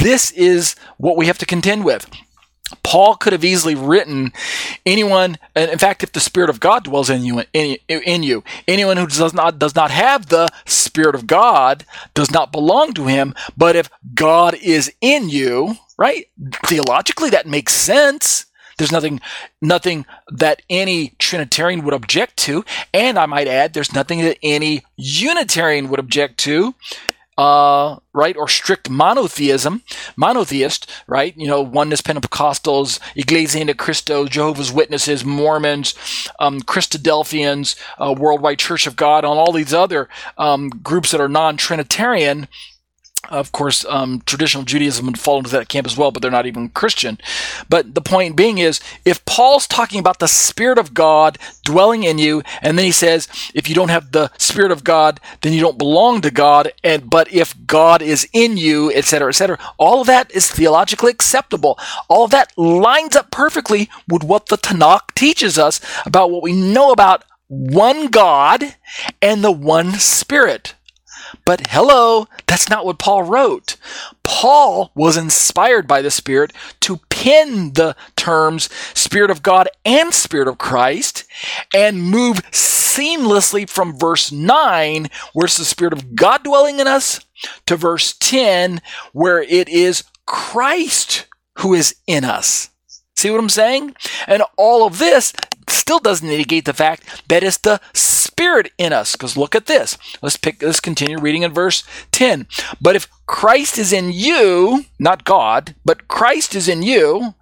this is what we have to contend with. Paul could have easily written anyone, and in fact, if the Spirit of God dwells in you, in, in, you, anyone who does not does not have the Spirit of God does not belong to him. But if God is in you, right? Theologically, that makes sense. There's nothing, nothing that any Trinitarian would object to, and I might add, there's nothing that any Unitarian would object to uh, right, or strict monotheism, monotheist, right? You know, oneness Pentecostals, Iglesia de Cristo, Jehovah's Witnesses, Mormons, um, Christadelphians, uh, Worldwide Church of God, and all these other um, groups that are non-Trinitarian of course, um, traditional Judaism would fall into that camp as well, but they're not even Christian. But the point being is, if Paul's talking about the Spirit of God dwelling in you, and then he says, if you don't have the Spirit of God, then you don't belong to God, and but if God is in you, etc., etc., all of that is theologically acceptable. All of that lines up perfectly with what the Tanakh teaches us about what we know about one God and the one Spirit. But hello, that's not what Paul wrote. Paul was inspired by the Spirit to pin the terms Spirit of God and Spirit of Christ and move seamlessly from verse 9, where it's the Spirit of God dwelling in us, to verse 10, where it is Christ who is in us. See what I'm saying? And all of this still doesn't negate the fact that it's the Spirit in us. Because look at this. Let's pick. Let's continue reading in verse ten. But if Christ is in you, not God, but Christ is in you,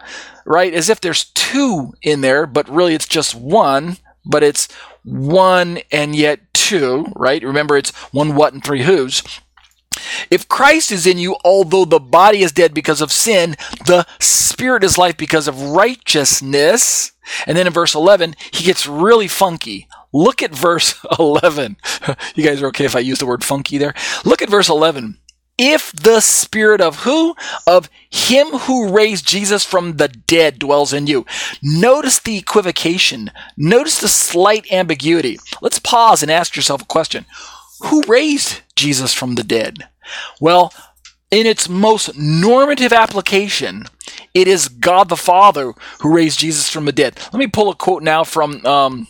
right? As if there's two in there, but really it's just one. But it's one and yet two, right? Remember, it's one what and three who's. If Christ is in you, although the body is dead because of sin, the spirit is life because of righteousness. And then in verse 11, he gets really funky. Look at verse (laughs) 11. (laughs) you guys are okay if I use the word funky there? Look at verse 11. If the spirit of who? Of him who raised Jesus from the dead dwells in you. Notice the equivocation. Notice the slight ambiguity. Let's pause and ask yourself a question. Who raised Jesus from the dead? Well, in its most normative application, it is God the Father who raised Jesus from the dead. Let me pull a quote now from um,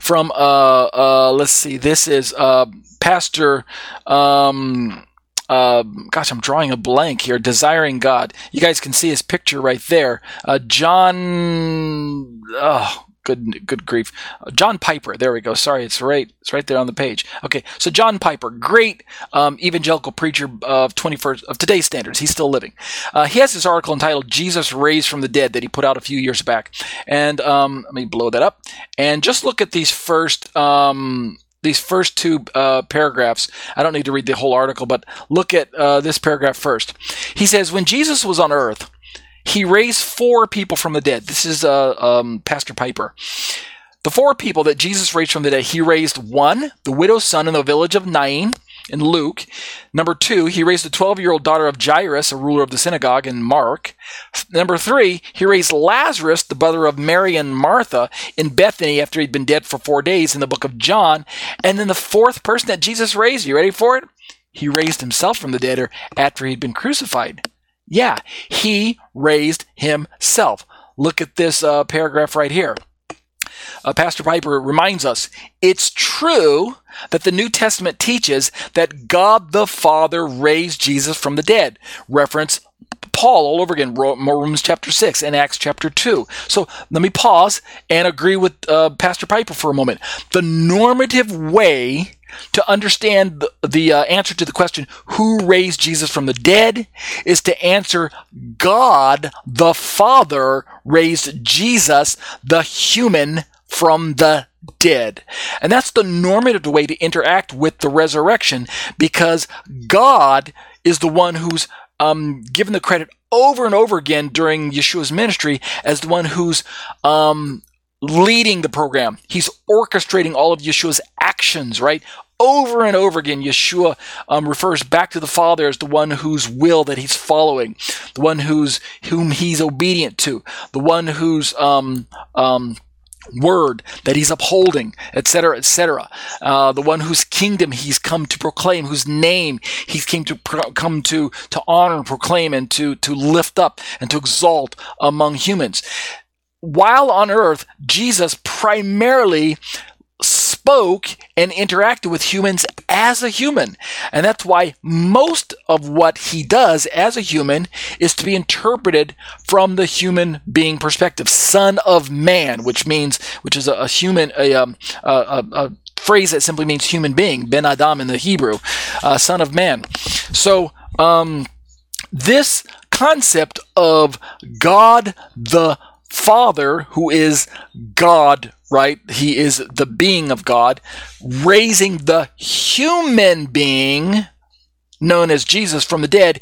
from uh, uh, let's see. This is uh, Pastor. Um, uh, gosh, I'm drawing a blank here. Desiring God. You guys can see his picture right there. Uh, John. Oh, good good grief. John Piper. There we go. Sorry, it's right it's right there on the page. Okay, so John Piper, great um, evangelical preacher of 21st of today's standards. He's still living. Uh, he has this article entitled "Jesus Raised from the Dead" that he put out a few years back. And um, let me blow that up. And just look at these first. Um, these first two uh, paragraphs. I don't need to read the whole article, but look at uh, this paragraph first. He says, When Jesus was on earth, he raised four people from the dead. This is uh, um, Pastor Piper. The four people that Jesus raised from the dead, he raised one, the widow's son in the village of Nain in Luke. Number two, he raised the 12 year old daughter of Jairus, a ruler of the synagogue in Mark. Number three, he raised Lazarus, the brother of Mary and Martha, in Bethany after he'd been dead for four days in the book of John. And then the fourth person that Jesus raised, you ready for it? He raised himself from the dead after he'd been crucified. Yeah, he raised himself. Look at this uh, paragraph right here. Uh, Pastor Piper reminds us it's true that the New Testament teaches that God the Father raised Jesus from the dead. Reference Paul all over again, Romans chapter 6 and Acts chapter 2. So let me pause and agree with uh, Pastor Piper for a moment. The normative way to understand the, the uh, answer to the question, who raised Jesus from the dead, is to answer God the Father raised Jesus, the human, from the dead. And that's the normative way to interact with the resurrection because God is the one who's um, given the credit over and over again during Yeshua's ministry as the one who's um, leading the program. He's orchestrating all of Yeshua's actions, right? Over and over again, Yeshua um, refers back to the Father as the one whose will that he's following, the one who's whom he's obedient to, the one whose um, um, word that he's upholding, etc., etc. Uh, the one whose kingdom he's come to proclaim, whose name he's came to pro- come to to honor and proclaim and to to lift up and to exalt among humans. While on earth, Jesus primarily spoke and interacted with humans as a human. And that's why most of what he does as a human is to be interpreted from the human being perspective. Son of man, which means, which is a, a human, a, um, a, a, a phrase that simply means human being, Ben Adam in the Hebrew, uh, son of man. So, um, this concept of God the Father, who is God, right? He is the being of God, raising the human being known as Jesus from the dead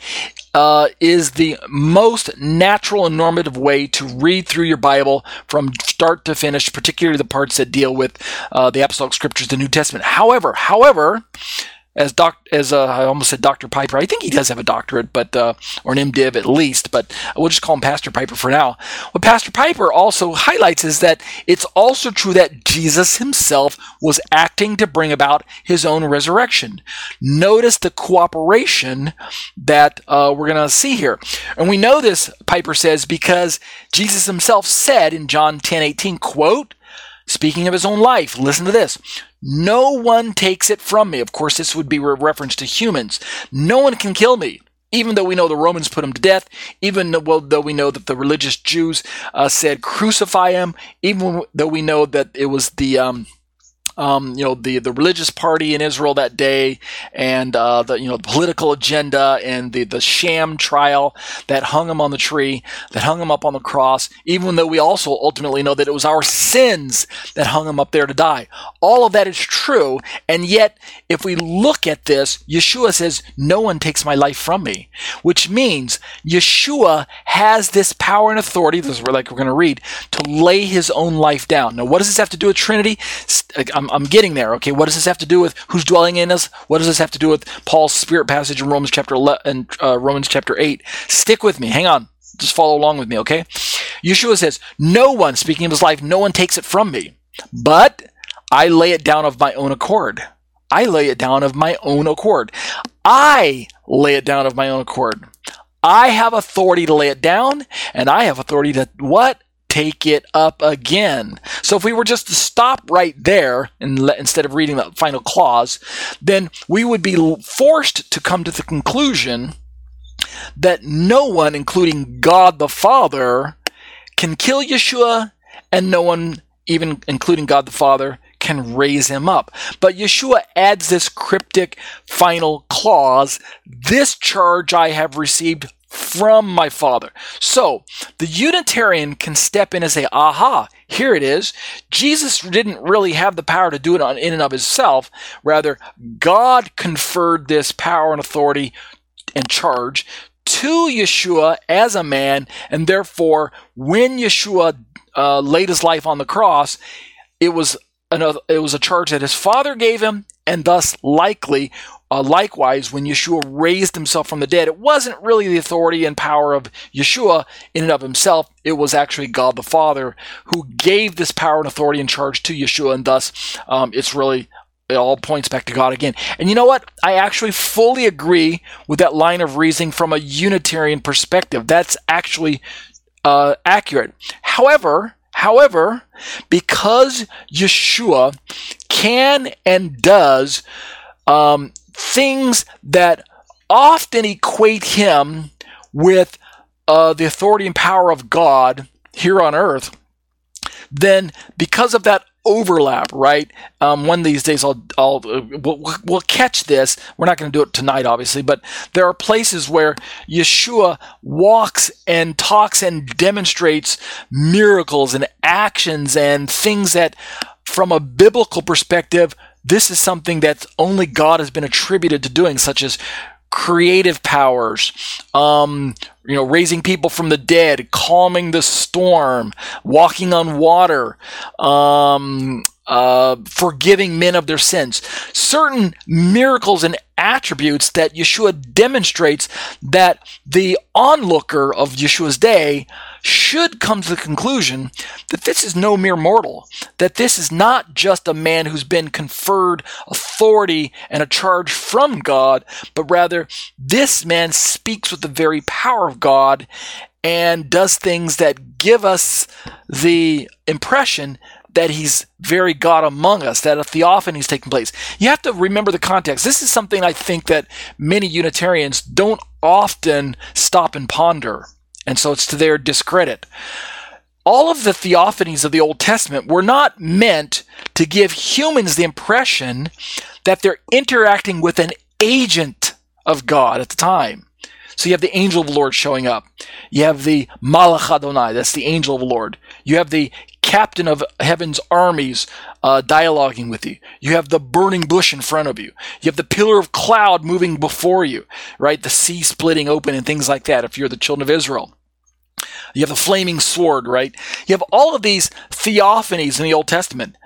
uh, is the most natural and normative way to read through your Bible from start to finish, particularly the parts that deal with uh, the apostolic scriptures, the New Testament. However, however, as doc as uh, I almost said Dr. Piper. I think he does have a doctorate, but uh, or an MDiv at least. But we'll just call him Pastor Piper for now. What Pastor Piper also highlights is that it's also true that Jesus himself was acting to bring about his own resurrection. Notice the cooperation that uh, we're going to see here, and we know this. Piper says because Jesus himself said in John 10:18, "quote." Speaking of his own life, listen to this. No one takes it from me. Of course, this would be a reference to humans. No one can kill me. Even though we know the Romans put him to death, even though we know that the religious Jews uh, said crucify him, even though we know that it was the um, um, you know the the religious party in Israel that day, and uh, the you know the political agenda and the the sham trial that hung him on the tree, that hung him up on the cross. Even though we also ultimately know that it was our sins that hung him up there to die. All of that is true, and yet if we look at this, Yeshua says, "No one takes my life from me," which means Yeshua has this power and authority. This is like we're going to read to lay his own life down. Now, what does this have to do with Trinity? I'm I'm, I'm getting there. Okay, what does this have to do with who's dwelling in us? What does this have to do with Paul's spirit passage in Romans chapter 11 and uh, Romans chapter 8? Stick with me. Hang on. Just follow along with me, okay? Yeshua says, No one, speaking of his life, no one takes it from me, but I lay it down of my own accord. I lay it down of my own accord. I lay it down of my own accord. I have authority to lay it down, and I have authority to what? Take it up again. So if we were just to stop right there and let, instead of reading the final clause, then we would be forced to come to the conclusion that no one, including God the Father, can kill Yeshua, and no one, even including God the Father, can raise him up. But Yeshua adds this cryptic final clause This charge I have received from my Father. So the Unitarian can step in and say, aha, here it is. Jesus didn't really have the power to do it on, in and of himself. Rather, God conferred this power and authority and charge to Yeshua as a man, and therefore, when Yeshua uh, laid his life on the cross, it was it was a charge that his father gave him, and thus likely uh, likewise, when Yeshua raised himself from the dead, it wasn't really the authority and power of Yeshua in and of himself. It was actually God the Father who gave this power and authority and charge to Yeshua, and thus um, it's really it all points back to God again. And you know what? I actually fully agree with that line of reasoning from a Unitarian perspective. That's actually uh, accurate. However, however, because Yeshua can and does um, things that often equate him with uh, the authority and power of God here on earth, then because of that overlap, right? Um, one of these days, I'll, I'll uh, we'll, we'll catch this. We're not going to do it tonight, obviously, but there are places where Yeshua walks and talks and demonstrates miracles and actions and things that, from a biblical perspective, this is something that only God has been attributed to doing, such as creative powers, um, you know, raising people from the dead, calming the storm, walking on water, um, uh, forgiving men of their sins. Certain miracles and attributes that Yeshua demonstrates that the onlooker of Yeshua's day should come to the conclusion that this is no mere mortal, that this is not just a man who's been conferred authority and a charge from God, but rather this man speaks with the very power of God and does things that give us the impression that he's very God among us, that a theophany is taking place. You have to remember the context. This is something I think that many Unitarians don't often stop and ponder, and so it's to their discredit. All of the theophanies of the Old Testament were not meant to give humans the impression that they're interacting with an agent of God at the time. So you have the angel of the Lord showing up. You have the Malach Adonai, that's the angel of the Lord. You have the captain of heaven's armies uh, dialoguing with you. You have the burning bush in front of you. You have the pillar of cloud moving before you, right? The sea splitting open and things like that if you're the children of Israel. You have the flaming sword, right? You have all of these theophanies in the Old Testament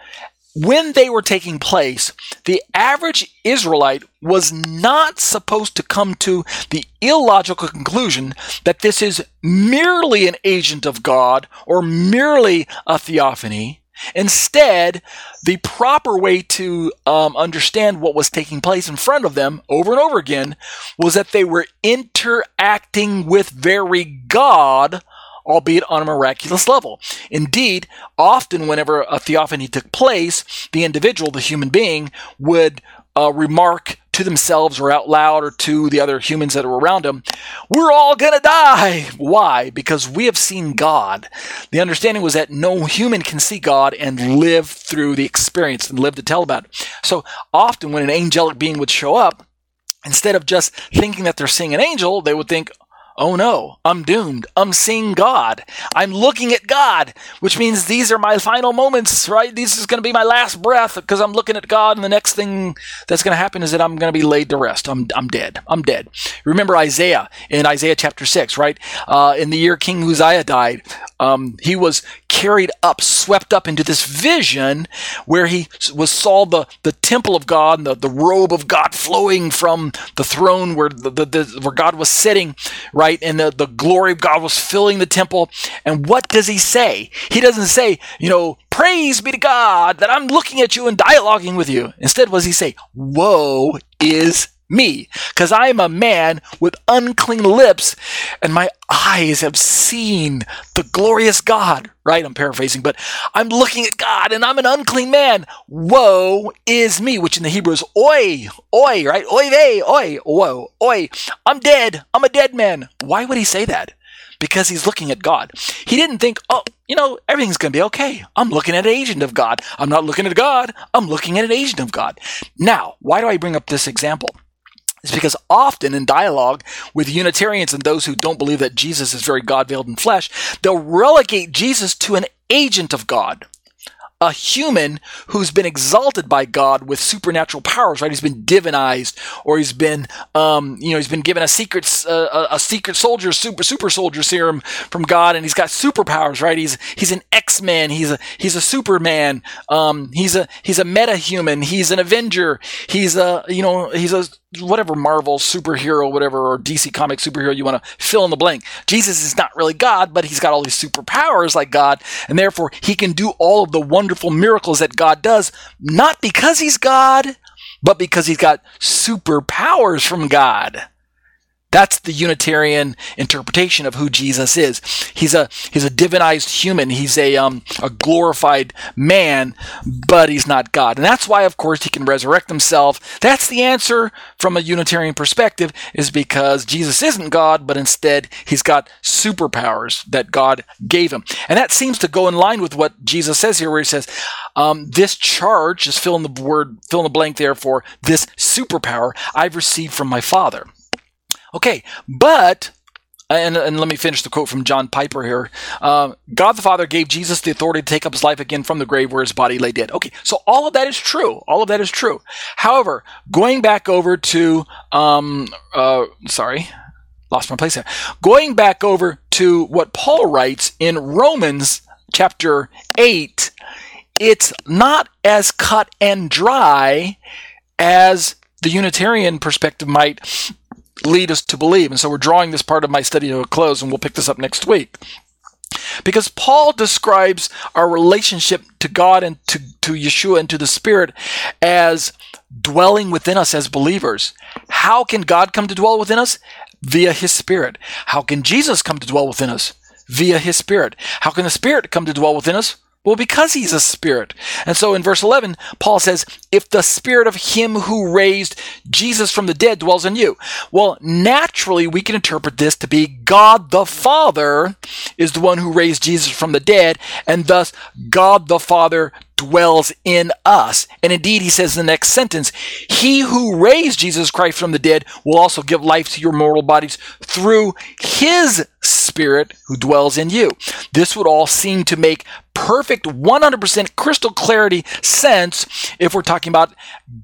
when they were taking place, the average Israelite was not supposed to come to the illogical conclusion that this is merely an agent of God or merely a theophany. Instead, the proper way to um, understand what was taking place in front of them over and over again was that they were interacting with very God albeit on a miraculous level. Indeed, often whenever a theophany took place, the individual, the human being, would uh, remark to themselves or out loud or to the other humans that are around them, we're all gonna die. Why? Because we have seen God. The understanding was that no human can see God and live through the experience and live to tell about it. So often when an angelic being would show up, instead of just thinking that they're seeing an angel, they would think, oh no, I'm doomed. I'm seeing God. I'm looking at God, which means these are my final moments, right? This is going to be my last breath because I'm looking at God, and the next thing that's going to happen is that I'm going to be laid to rest. I'm, I'm dead. I'm dead. Remember Isaiah in Isaiah chapter 6, right? Uh, in the year King Uzziah died, um, he was carried up, swept up into this vision where he was saw the, the temple of God the, the robe of God flowing from the throne where the, the, the where God was sitting, right? And the, the glory of God was filling the temple. And what does he say? He doesn't say, you know, praise be to God that I'm looking at you and dialoguing with you. Instead, what does he say? Woe is me, because I am a man with unclean lips, and my eyes have seen the glorious God. Right? I'm paraphrasing, but I'm looking at God, and I'm an unclean man. Woe is me, which in the Hebrew is oi, oi, right? Oi vey, oi, woe, oi. I'm dead. I'm a dead man. Why would he say that? Because he's looking at God. He didn't think, oh, you know, everything's going to be okay. I'm looking at an agent of God. I'm not looking at God. I'm looking at an agent of God. Now, why do I bring up this example? Is because often in dialogue with Unitarians and those who don't believe that Jesus is very God veiled in flesh, they'll relegate Jesus to an agent of God a human who's been exalted by God with supernatural powers, right? He's been divinized, or he's been, um, you know, he's been given a secret, uh, a secret soldier, super super soldier serum from God, and he's got superpowers, right? He's he's an X Man, he's a he's a Superman, um, he's a he's a meta human, he's an Avenger, he's a you know he's a whatever Marvel superhero, whatever, or DC comic superhero you want to fill in the blank. Jesus is not really God, but he's got all these superpowers like God, and therefore he can do all of the wonderful miracles that God does, not because he's God, but because he's got superpowers from God. That's the Unitarian interpretation of who Jesus is. He's a he's a divinized human. He's a um, a glorified man, but he's not God. And that's why, of course, he can resurrect himself. That's the answer from a Unitarian perspective, is because Jesus isn't God, but instead he's got superpowers that God gave him. And that seems to go in line with what Jesus says here, where he says, um, "This charge, just fill in the word, fill in the blank there for this superpower I've received from my Father." Okay, but and, and, let me finish the quote from John Piper here. Uh, God the Father gave Jesus the authority to take up his life again from the grave where his body lay dead. Okay, so all of that is true. All of that is true. However, going back over to, um, uh, sorry, lost my place there. Going back over to what Paul writes in Romans chapter 8, it's not as cut and dry as the Unitarian perspective might lead us to believe. And so we're drawing this part of my study to a close, and we'll pick this up next week. Because Paul describes our relationship to God and to, to Yeshua and to the Spirit as dwelling within us as believers. How can God come to dwell within us? Via His Spirit. How can Jesus come to dwell within us? Via His Spirit. How can the Spirit come to dwell within us? Well, because he's a spirit. And so in verse 11, Paul says, if the spirit of him who raised Jesus from the dead dwells in you. Well, naturally, we can interpret this to be God the Father is the one who raised Jesus from the dead, and thus God the Father dwells in us. And indeed, he says in the next sentence, He who raised Jesus Christ from the dead will also give life to your mortal bodies through His Spirit who dwells in you. This would all seem to make perfect 100% crystal clarity sense if we're talking about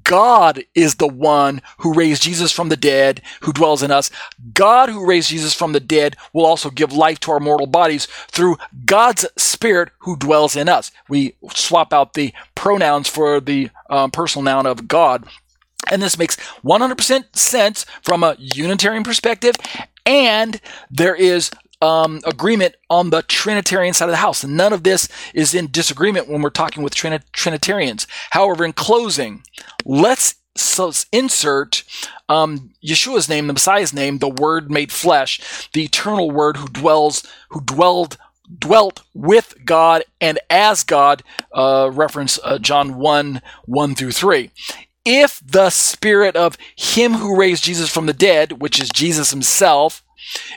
God is the one who raised Jesus from the dead, who dwells in us. God who raised Jesus from the dead will also give life to our mortal bodies through God's Spirit who dwells in us. We swap out the pronouns for the um, personal noun of God. And this makes 100% sense from a Unitarian perspective. And there is um, agreement on the Trinitarian side of the house. None of this is in disagreement when we're talking with Trin- Trinitarians. However, in closing, let's so insert um, Yeshua's name, the Messiah's name, the Word made flesh, the eternal Word who dwells, who dwelled dwelt with God and as God, uh, reference uh, John 1 1 through 3. If the spirit of him who raised Jesus from the dead, which is Jesus himself,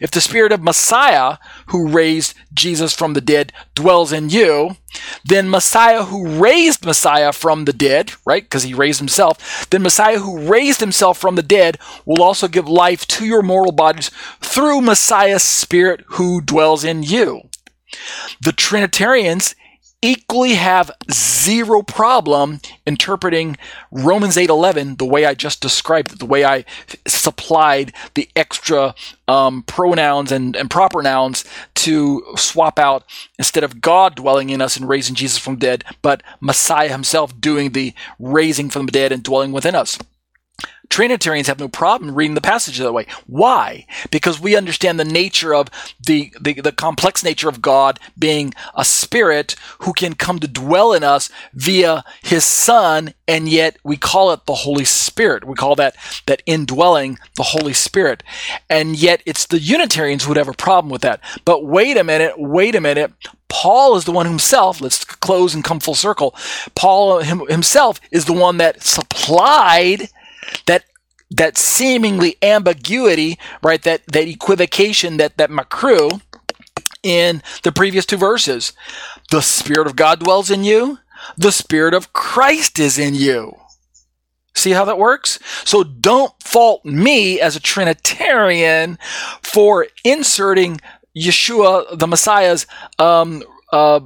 if the spirit of Messiah, who raised Jesus from the dead, dwells in you, then Messiah, who raised Messiah from the dead, right, because he raised himself, then Messiah, who raised himself from the dead, will also give life to your mortal bodies through Messiah's spirit who dwells in you. The Trinitarians equally have zero problem interpreting Romans 8:11 the way I just described it, the way I supplied the extra um, pronouns and, and proper nouns to swap out instead of God dwelling in us and raising Jesus from dead, but Messiah himself doing the raising from the dead and dwelling within us. Trinitarians have no problem reading the passage that way. Why? Because we understand the nature of the, the, the, complex nature of God being a spirit who can come to dwell in us via his son, and yet we call it the Holy Spirit. We call that, that indwelling the Holy Spirit. And yet it's the Unitarians who would have a problem with that. But wait a minute, wait a minute. Paul is the one himself, let's close and come full circle. Paul himself is the one that supplied that that seemingly ambiguity, right? That that equivocation, that that makru in the previous two verses. The Spirit of God dwells in you. The Spirit of Christ is in you. See how that works? So don't fault me as a Trinitarian for inserting Yeshua, the Messiah's um, uh,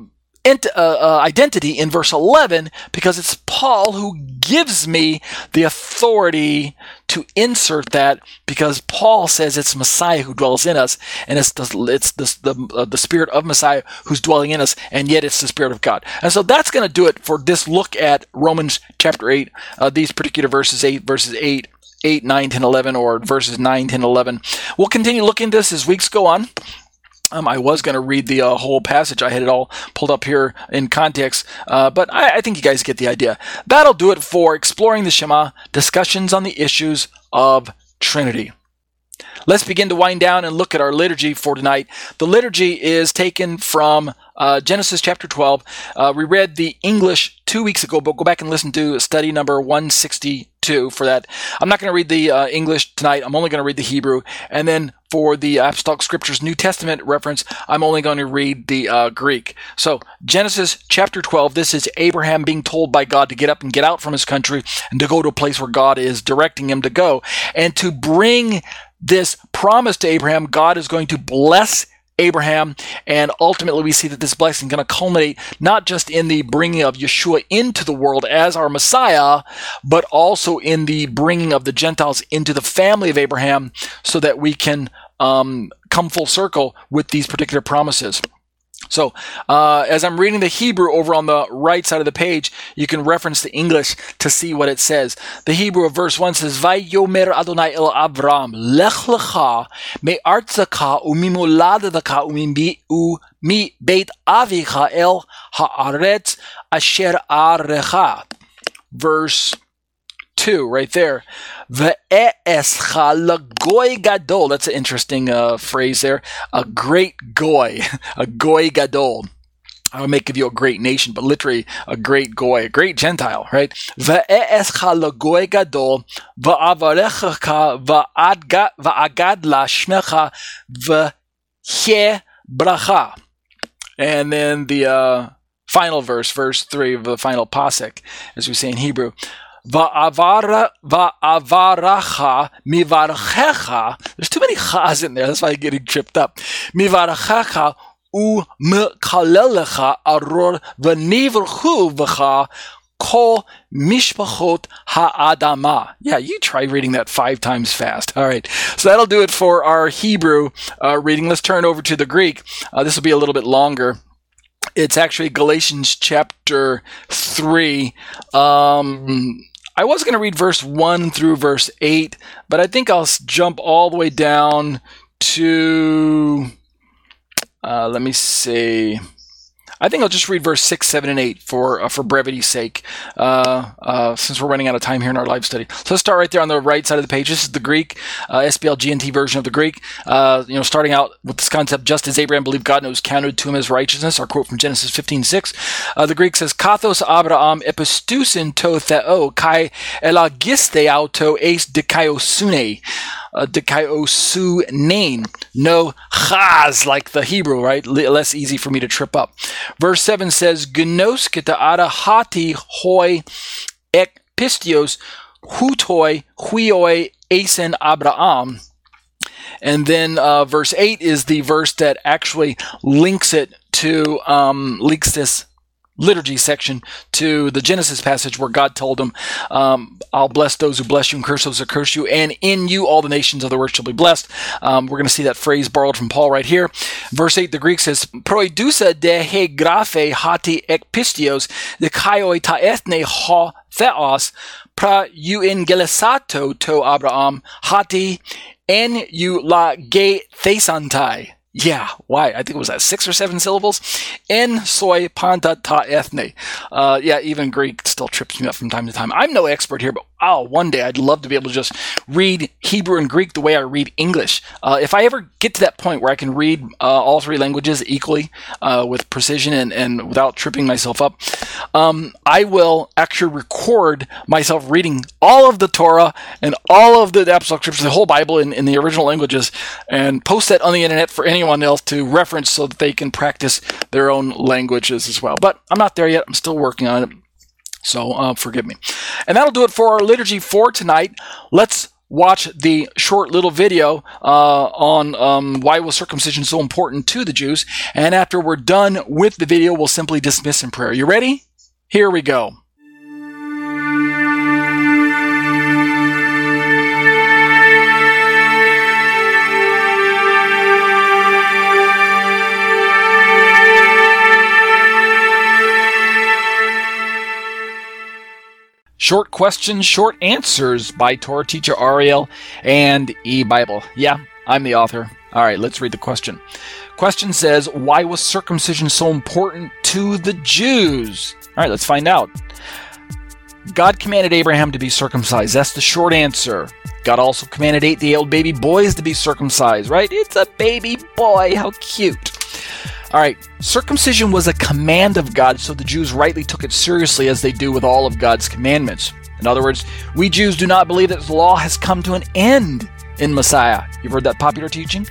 ent- uh, uh, identity in verse 11 because it's Paul who gives me the authority to insert that because Paul says it's Messiah who dwells in us and it's the, it's the, the, uh, the spirit of Messiah who's dwelling in us and yet it's the spirit of God. And so that's going to do it for this look at Romans chapter 8, uh, these particular verses 8, verses 8, 8, 9, 10, 11, or verses 9, 10, 11. We'll continue looking at this as weeks go on. Um, I was going to read the uh, whole passage. I had it all pulled up here in context, uh, but I, I, think you guys get the idea. That'll do it for exploring the Shema, discussions on the issues of Trinity. Let's begin to wind down and look at our liturgy for tonight. The liturgy is taken from uh, Genesis chapter 12. Uh, we read the English two weeks ago, but go back and listen to study number 162 for that. I'm not going to read the uh, English tonight. I'm only going to read the Hebrew. And then for the Apostolic Scriptures New Testament reference, I'm only going to read the uh, Greek. So, Genesis chapter 12, this is Abraham being told by God to get up and get out from his country and to go to a place where God is directing him to go. And to bring this promise to Abraham, God is going to bless Abraham. And ultimately, we see that this blessing is going to culminate not just in the bringing of Yeshua into the world as our Messiah, but also in the bringing of the Gentiles into the family of Abraham so that we can um, come full circle with these particular promises. So, uh, as I'm reading the Hebrew over on the right side of the page, you can reference the English to see what it says. The Hebrew of verse 1 says, Vayomer Adonai el Avram, lech lecha me'artzaka u'mimoladadaka u'mi beit avicha el ha'aretz asher arecha. Verse 2 right there. goy gadol. That's an interesting uh, phrase there. A great goy, (laughs) a goy gadol. I will make of you a great nation, but literally a great goy, a great Gentile, right? Ve'escha goy gadol, va'avarecha va'agad la shmecha v'he bracha. And then the uh, final verse, verse 3 of the final pasuk, as we say in Hebrew. Va'avaracha mivarchecha. There's too many chas in there. That's why I'm getting tripped up. Mivarchecha u'mekalelecha aror v'nivrchu v'cha kol mishpachot ha'adama. Yeah, you try reading that five times fast. All right. So that'll do it for our Hebrew uh, reading. Let's turn over to the Greek. Uh, this will be a little bit longer it's actually Galatians chapter 3. Um, I was going to read verse 1 through verse 8, but I think I'll jump all the way down to, uh, let me see. I think I'll just read verse 6, 7, and 8 for uh, for brevity's sake, uh, uh, since we're running out of time here in our live study. So let's start right there on the right side of the page. This is the Greek, uh, SBL GNT version of the Greek. Uh, you know, starting out with this concept, just as Abraham believed God and it was counted to him as righteousness, our quote from Genesis 15, 6. Uh, the Greek says, Kathos Abraham epistusin to theo kai elagiste auto eis dikaiosune uh, su name. No chaz like the Hebrew, right? L- less easy for me to trip up. Verse 7 says, Gnos ada hati hoi ek pistios hutoi huioi esen Abraham. And then uh, verse 8 is the verse that actually links it to, um, links this liturgy section to the Genesis passage where God told him, um, I'll bless those who bless you and curse those who curse you, and in you all the nations of the world shall be blessed. Um, we're going to see that phrase borrowed from Paul right here. Verse 8, the Greek says, Proidusa de he grafe hati ekpistios de kaioi ta ethne ha theos pra eungelisato to Abraham hati en you la ge thesantai. Yeah, why? I think it was that six or seven syllables. En soy panta ta ethne. Uh, yeah, even Greek still trips me up from time to time. I'm no expert here, but oh, one day I'd love to be able to just read Hebrew and Greek the way I read English. Uh, if I ever get to that point where I can read uh, all three languages equally uh, with precision and, and without tripping myself up, um, I will actually record myself reading all of the Torah and all of the Apostolic Scriptures, the whole Bible in, in the original languages, and post that on the internet for anyone else to reference so that they can practice their own languages as well. But I'm not there yet. I'm still working on it. So uh, forgive me. And that'll do it for our liturgy for tonight. Let's watch the short little video uh, on um, why was circumcision so important to the Jews. And after we're done with the video, we'll simply dismiss in prayer. You ready? Here we go. Short Questions, Short Answers by Torah teacher Ariel and eBible. Yeah, I'm the author. All right, let's read the question. Question says, Why was circumcision so important to the Jews? All right, let's find out. God commanded Abraham to be circumcised. That's the short answer. God also commanded eight day old baby boys to be circumcised, right? It's a baby boy. How cute. All right, circumcision was a command of God, so the Jews rightly took it seriously as they do with all of God's commandments. In other words, we Jews do not believe that the law has come to an end in Messiah. You've heard that popular teaching?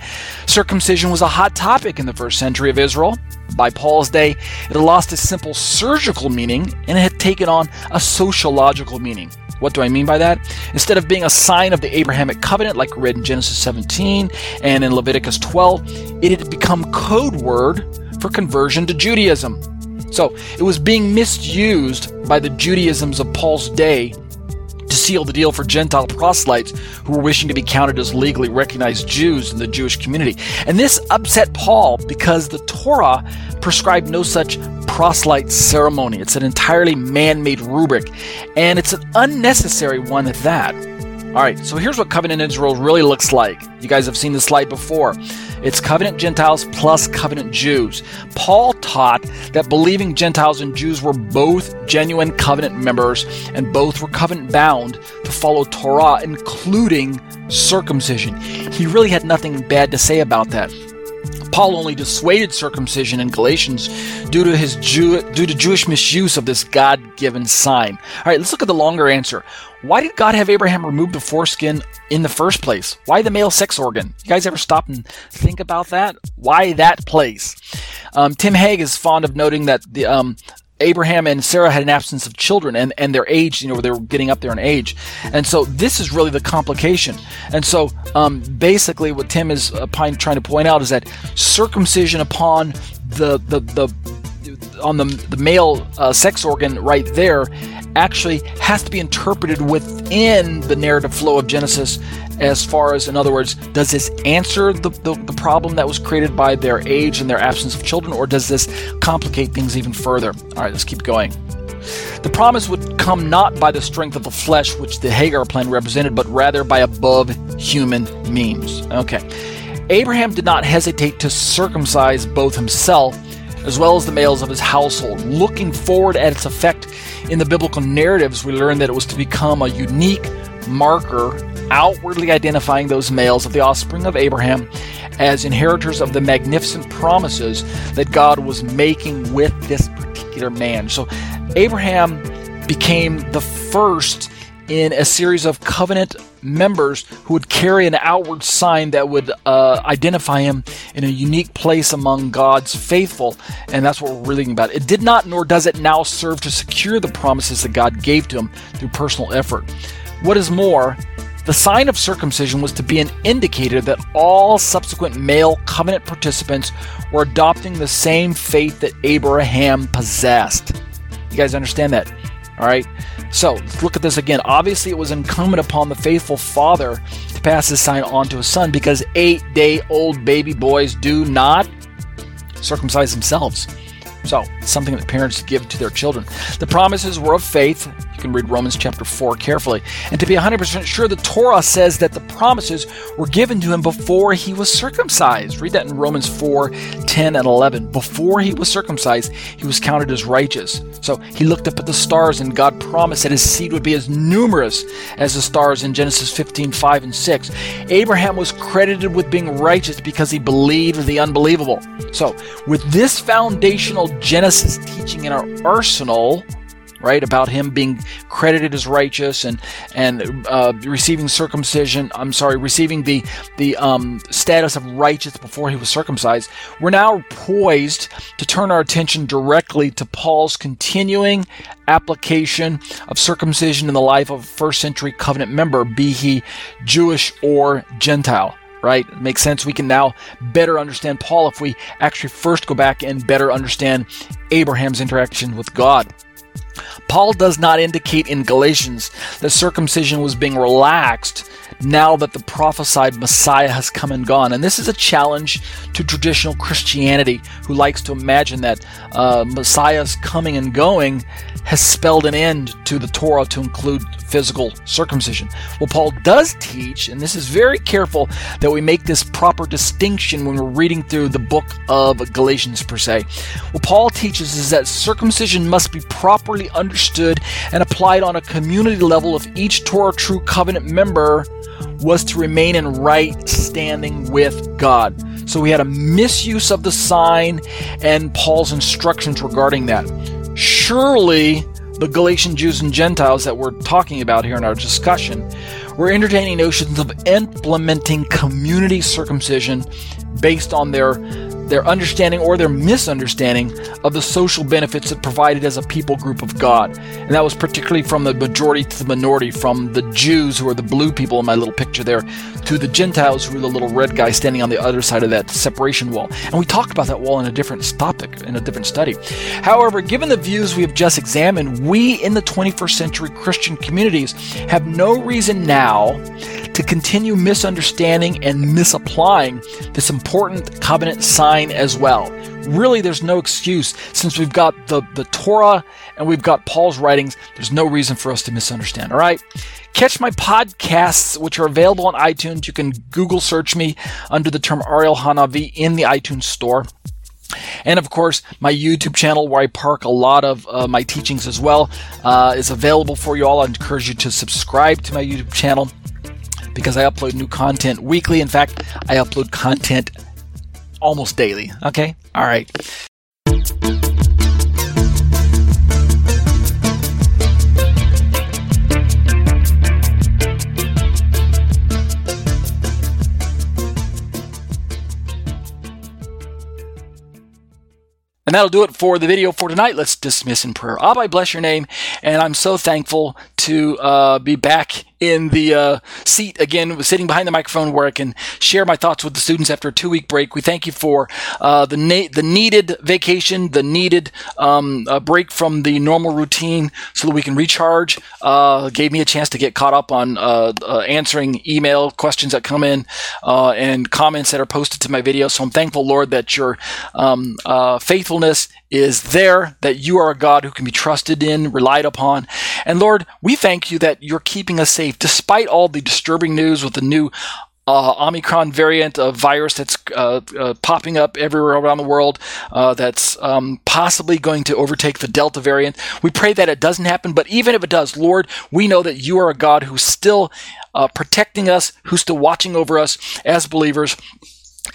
Circumcision was a hot topic in the first century of Israel. By Paul's day, it had lost its simple surgical meaning and it had taken on a sociological meaning. What do I mean by that? Instead of being a sign of the Abrahamic covenant, like read in Genesis 17 and in Leviticus 12, it had become code word for conversion to Judaism. So it was being misused by the Judaisms of Paul's day to seal the deal for Gentile proselytes who were wishing to be counted as legally recognized Jews in the Jewish community. And this upset Paul because the Torah prescribed no such proselyte ceremony. It's an entirely man made rubric, and it's an unnecessary one at that. All right, so here's what covenant Israel really looks like. You guys have seen this slide before. It's covenant Gentiles plus covenant Jews. Paul taught that believing Gentiles and Jews were both genuine covenant members and both were covenant bound to follow Torah, including circumcision. He really had nothing bad to say about that. Paul only dissuaded circumcision in Galatians due to his Jew, due to Jewish misuse of this God-given sign. All right, let's look at the longer answer. Why did God have Abraham remove the foreskin in the first place? Why the male sex organ? You guys ever stop and think about that? Why that place? Um, Tim Hegg is fond of noting that the um, Abraham and Sarah had an absence of children and, and their age, you know, they were getting up there in age. And so this is really the complication. And so um, basically what Tim is uh, trying to point out is that circumcision upon the, the, the on the, the male uh, sex organ right there actually has to be interpreted within the narrative flow of Genesis as far as, in other words, does this answer the, the, the, problem that was created by their age and their absence of children, or does this complicate things even further? All right, let's keep going. The promise would come not by the strength of the flesh, which the Hagar plan represented, but rather by above human means. Okay. Abraham did not hesitate to circumcise both himself as well as the males of his household. Looking forward at its effect in the biblical narratives, we learn that it was to become a unique marker outwardly identifying those males of the offspring of Abraham as inheritors of the magnificent promises that God was making with this particular man. So Abraham became the first in a series of covenant members who would carry an outward sign that would uh, identify him in a unique place among God's faithful. And that's what we're reading about. It did not, nor does it now serve to secure the promises that God gave to him through personal effort. What is more, the sign of circumcision was to be an indicator that all subsequent male covenant participants were adopting the same faith that Abraham possessed. You guys understand that? All right. So let's look at this again. Obviously, it was incumbent upon the faithful father to pass this sign on to his son because eight day old baby boys do not circumcise themselves. So, something that parents give to their children. The promises were of faith. You can read Romans chapter 4 carefully. And to be 100% sure, the Torah says that the promises were given to him before he was circumcised. Read that in Romans 4 10 and 11. Before he was circumcised, he was counted as righteous. So he looked up at the stars, and God promised that his seed would be as numerous as the stars in Genesis 15 5 and 6. Abraham was credited with being righteous because he believed the unbelievable. So, with this foundational Genesis teaching in our arsenal, right, about him being credited as righteous and and uh, receiving circumcision. I'm sorry, receiving the the um, status of righteous before he was circumcised. We're now poised to turn our attention directly to Paul's continuing application of circumcision in the life of a first century covenant member, be he Jewish or Gentile right? It makes sense. We can now better understand Paul if we actually first go back and better understand Abraham's interaction with God. Paul does not indicate in Galatians that circumcision was being relaxed now that the prophesied Messiah has come and gone. And this is a challenge to traditional Christianity, who likes to imagine that uh, Messiah's coming and going has spelled an end to the Torah to include physical circumcision. Well, Paul does teach, and this is very careful that we make this proper distinction when we're reading through the book of Galatians, per se. What Paul teaches is that circumcision must be properly understood and applied on a community level if each Torah true covenant member was to remain in right standing with God. So we had a misuse of the sign and Paul's instructions regarding that. Surely the Galatian Jews and Gentiles that we're talking about here in our discussion were entertaining notions of implementing community circumcision based on their their understanding or their misunderstanding of the social benefits it provided as a people group of God. And that was particularly from the majority to the minority, from the Jews, who are the blue people in my little picture there, to the Gentiles, who are the little red guy standing on the other side of that separation wall. And we talked about that wall in a different topic, in a different study. However, given the views we have just examined, we in the 21st century Christian communities have no reason now to continue misunderstanding and misapplying this important covenant sign as well. Really, there's no excuse since we've got the, the Torah and we've got Paul's writings. There's no reason for us to misunderstand. All right. Catch my podcasts, which are available on iTunes. You can Google search me under the term Ariel Hanavi in the iTunes store. And of course, my YouTube channel, where I park a lot of uh, my teachings as well, uh, is available for you all. I encourage you to subscribe to my YouTube channel because I upload new content weekly. In fact, I upload content almost daily. Okay? All right. And that'll do it for the video for tonight. Let's dismiss in prayer. Abba, I bless your name, and I'm so thankful to uh, be back in the uh, seat again, sitting behind the microphone where I can share my thoughts with the students after a two week break. We thank you for uh, the na- the needed vacation, the needed um, break from the normal routine, so that we can recharge. Uh, gave me a chance to get caught up on uh, uh, answering email questions that come in and comments that are posted to my video. So I'm thankful, Lord, that your um, faithfulness is there, that you are a God who can be trusted in, relied upon. And Lord, we thank you that you're keeping us safe despite all the disturbing news with the new uh, Omicron variant of virus that's uh, uh, popping up everywhere around the world uh, that's um, possibly going to overtake the Delta variant. We pray that it doesn't happen, but even if it does, Lord, we know that you are a God who's still uh, protecting us, who's still watching over us as believers.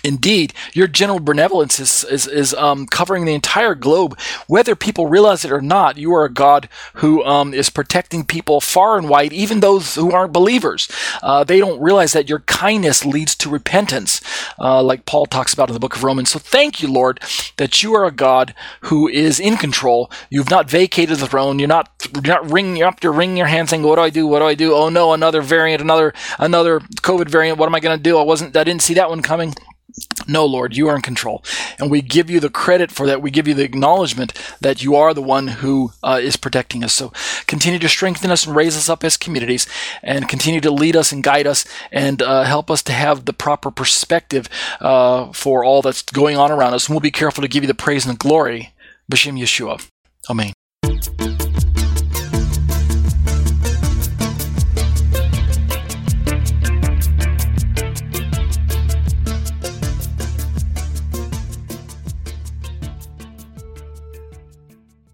Indeed, your general benevolence is, is, is um, covering the entire globe. Whether people realize it or not, you are a God who um, is protecting people far and wide, even those who aren't believers. Uh, they don't realize that your kindness leads to repentance, uh, like Paul talks about in the book of Romans. So thank you, Lord, that you are a God who is in control. You've not vacated the throne. You're not you're not ringing up to wringing your hands saying, "What do I do? What do I do? Oh no, another variant, another another COVID variant. What am I going to do? I wasn't. I didn't see that one coming." No, Lord, you are in control. And we give you the credit for that. We give you the acknowledgement that you are the one who uh, is protecting us. So continue to strengthen us and raise us up as communities and continue to lead us and guide us and uh, help us to have the proper perspective uh, for all that's going on around us. And we'll be careful to give you the praise and the glory. B'Shem Yeshua. Amen.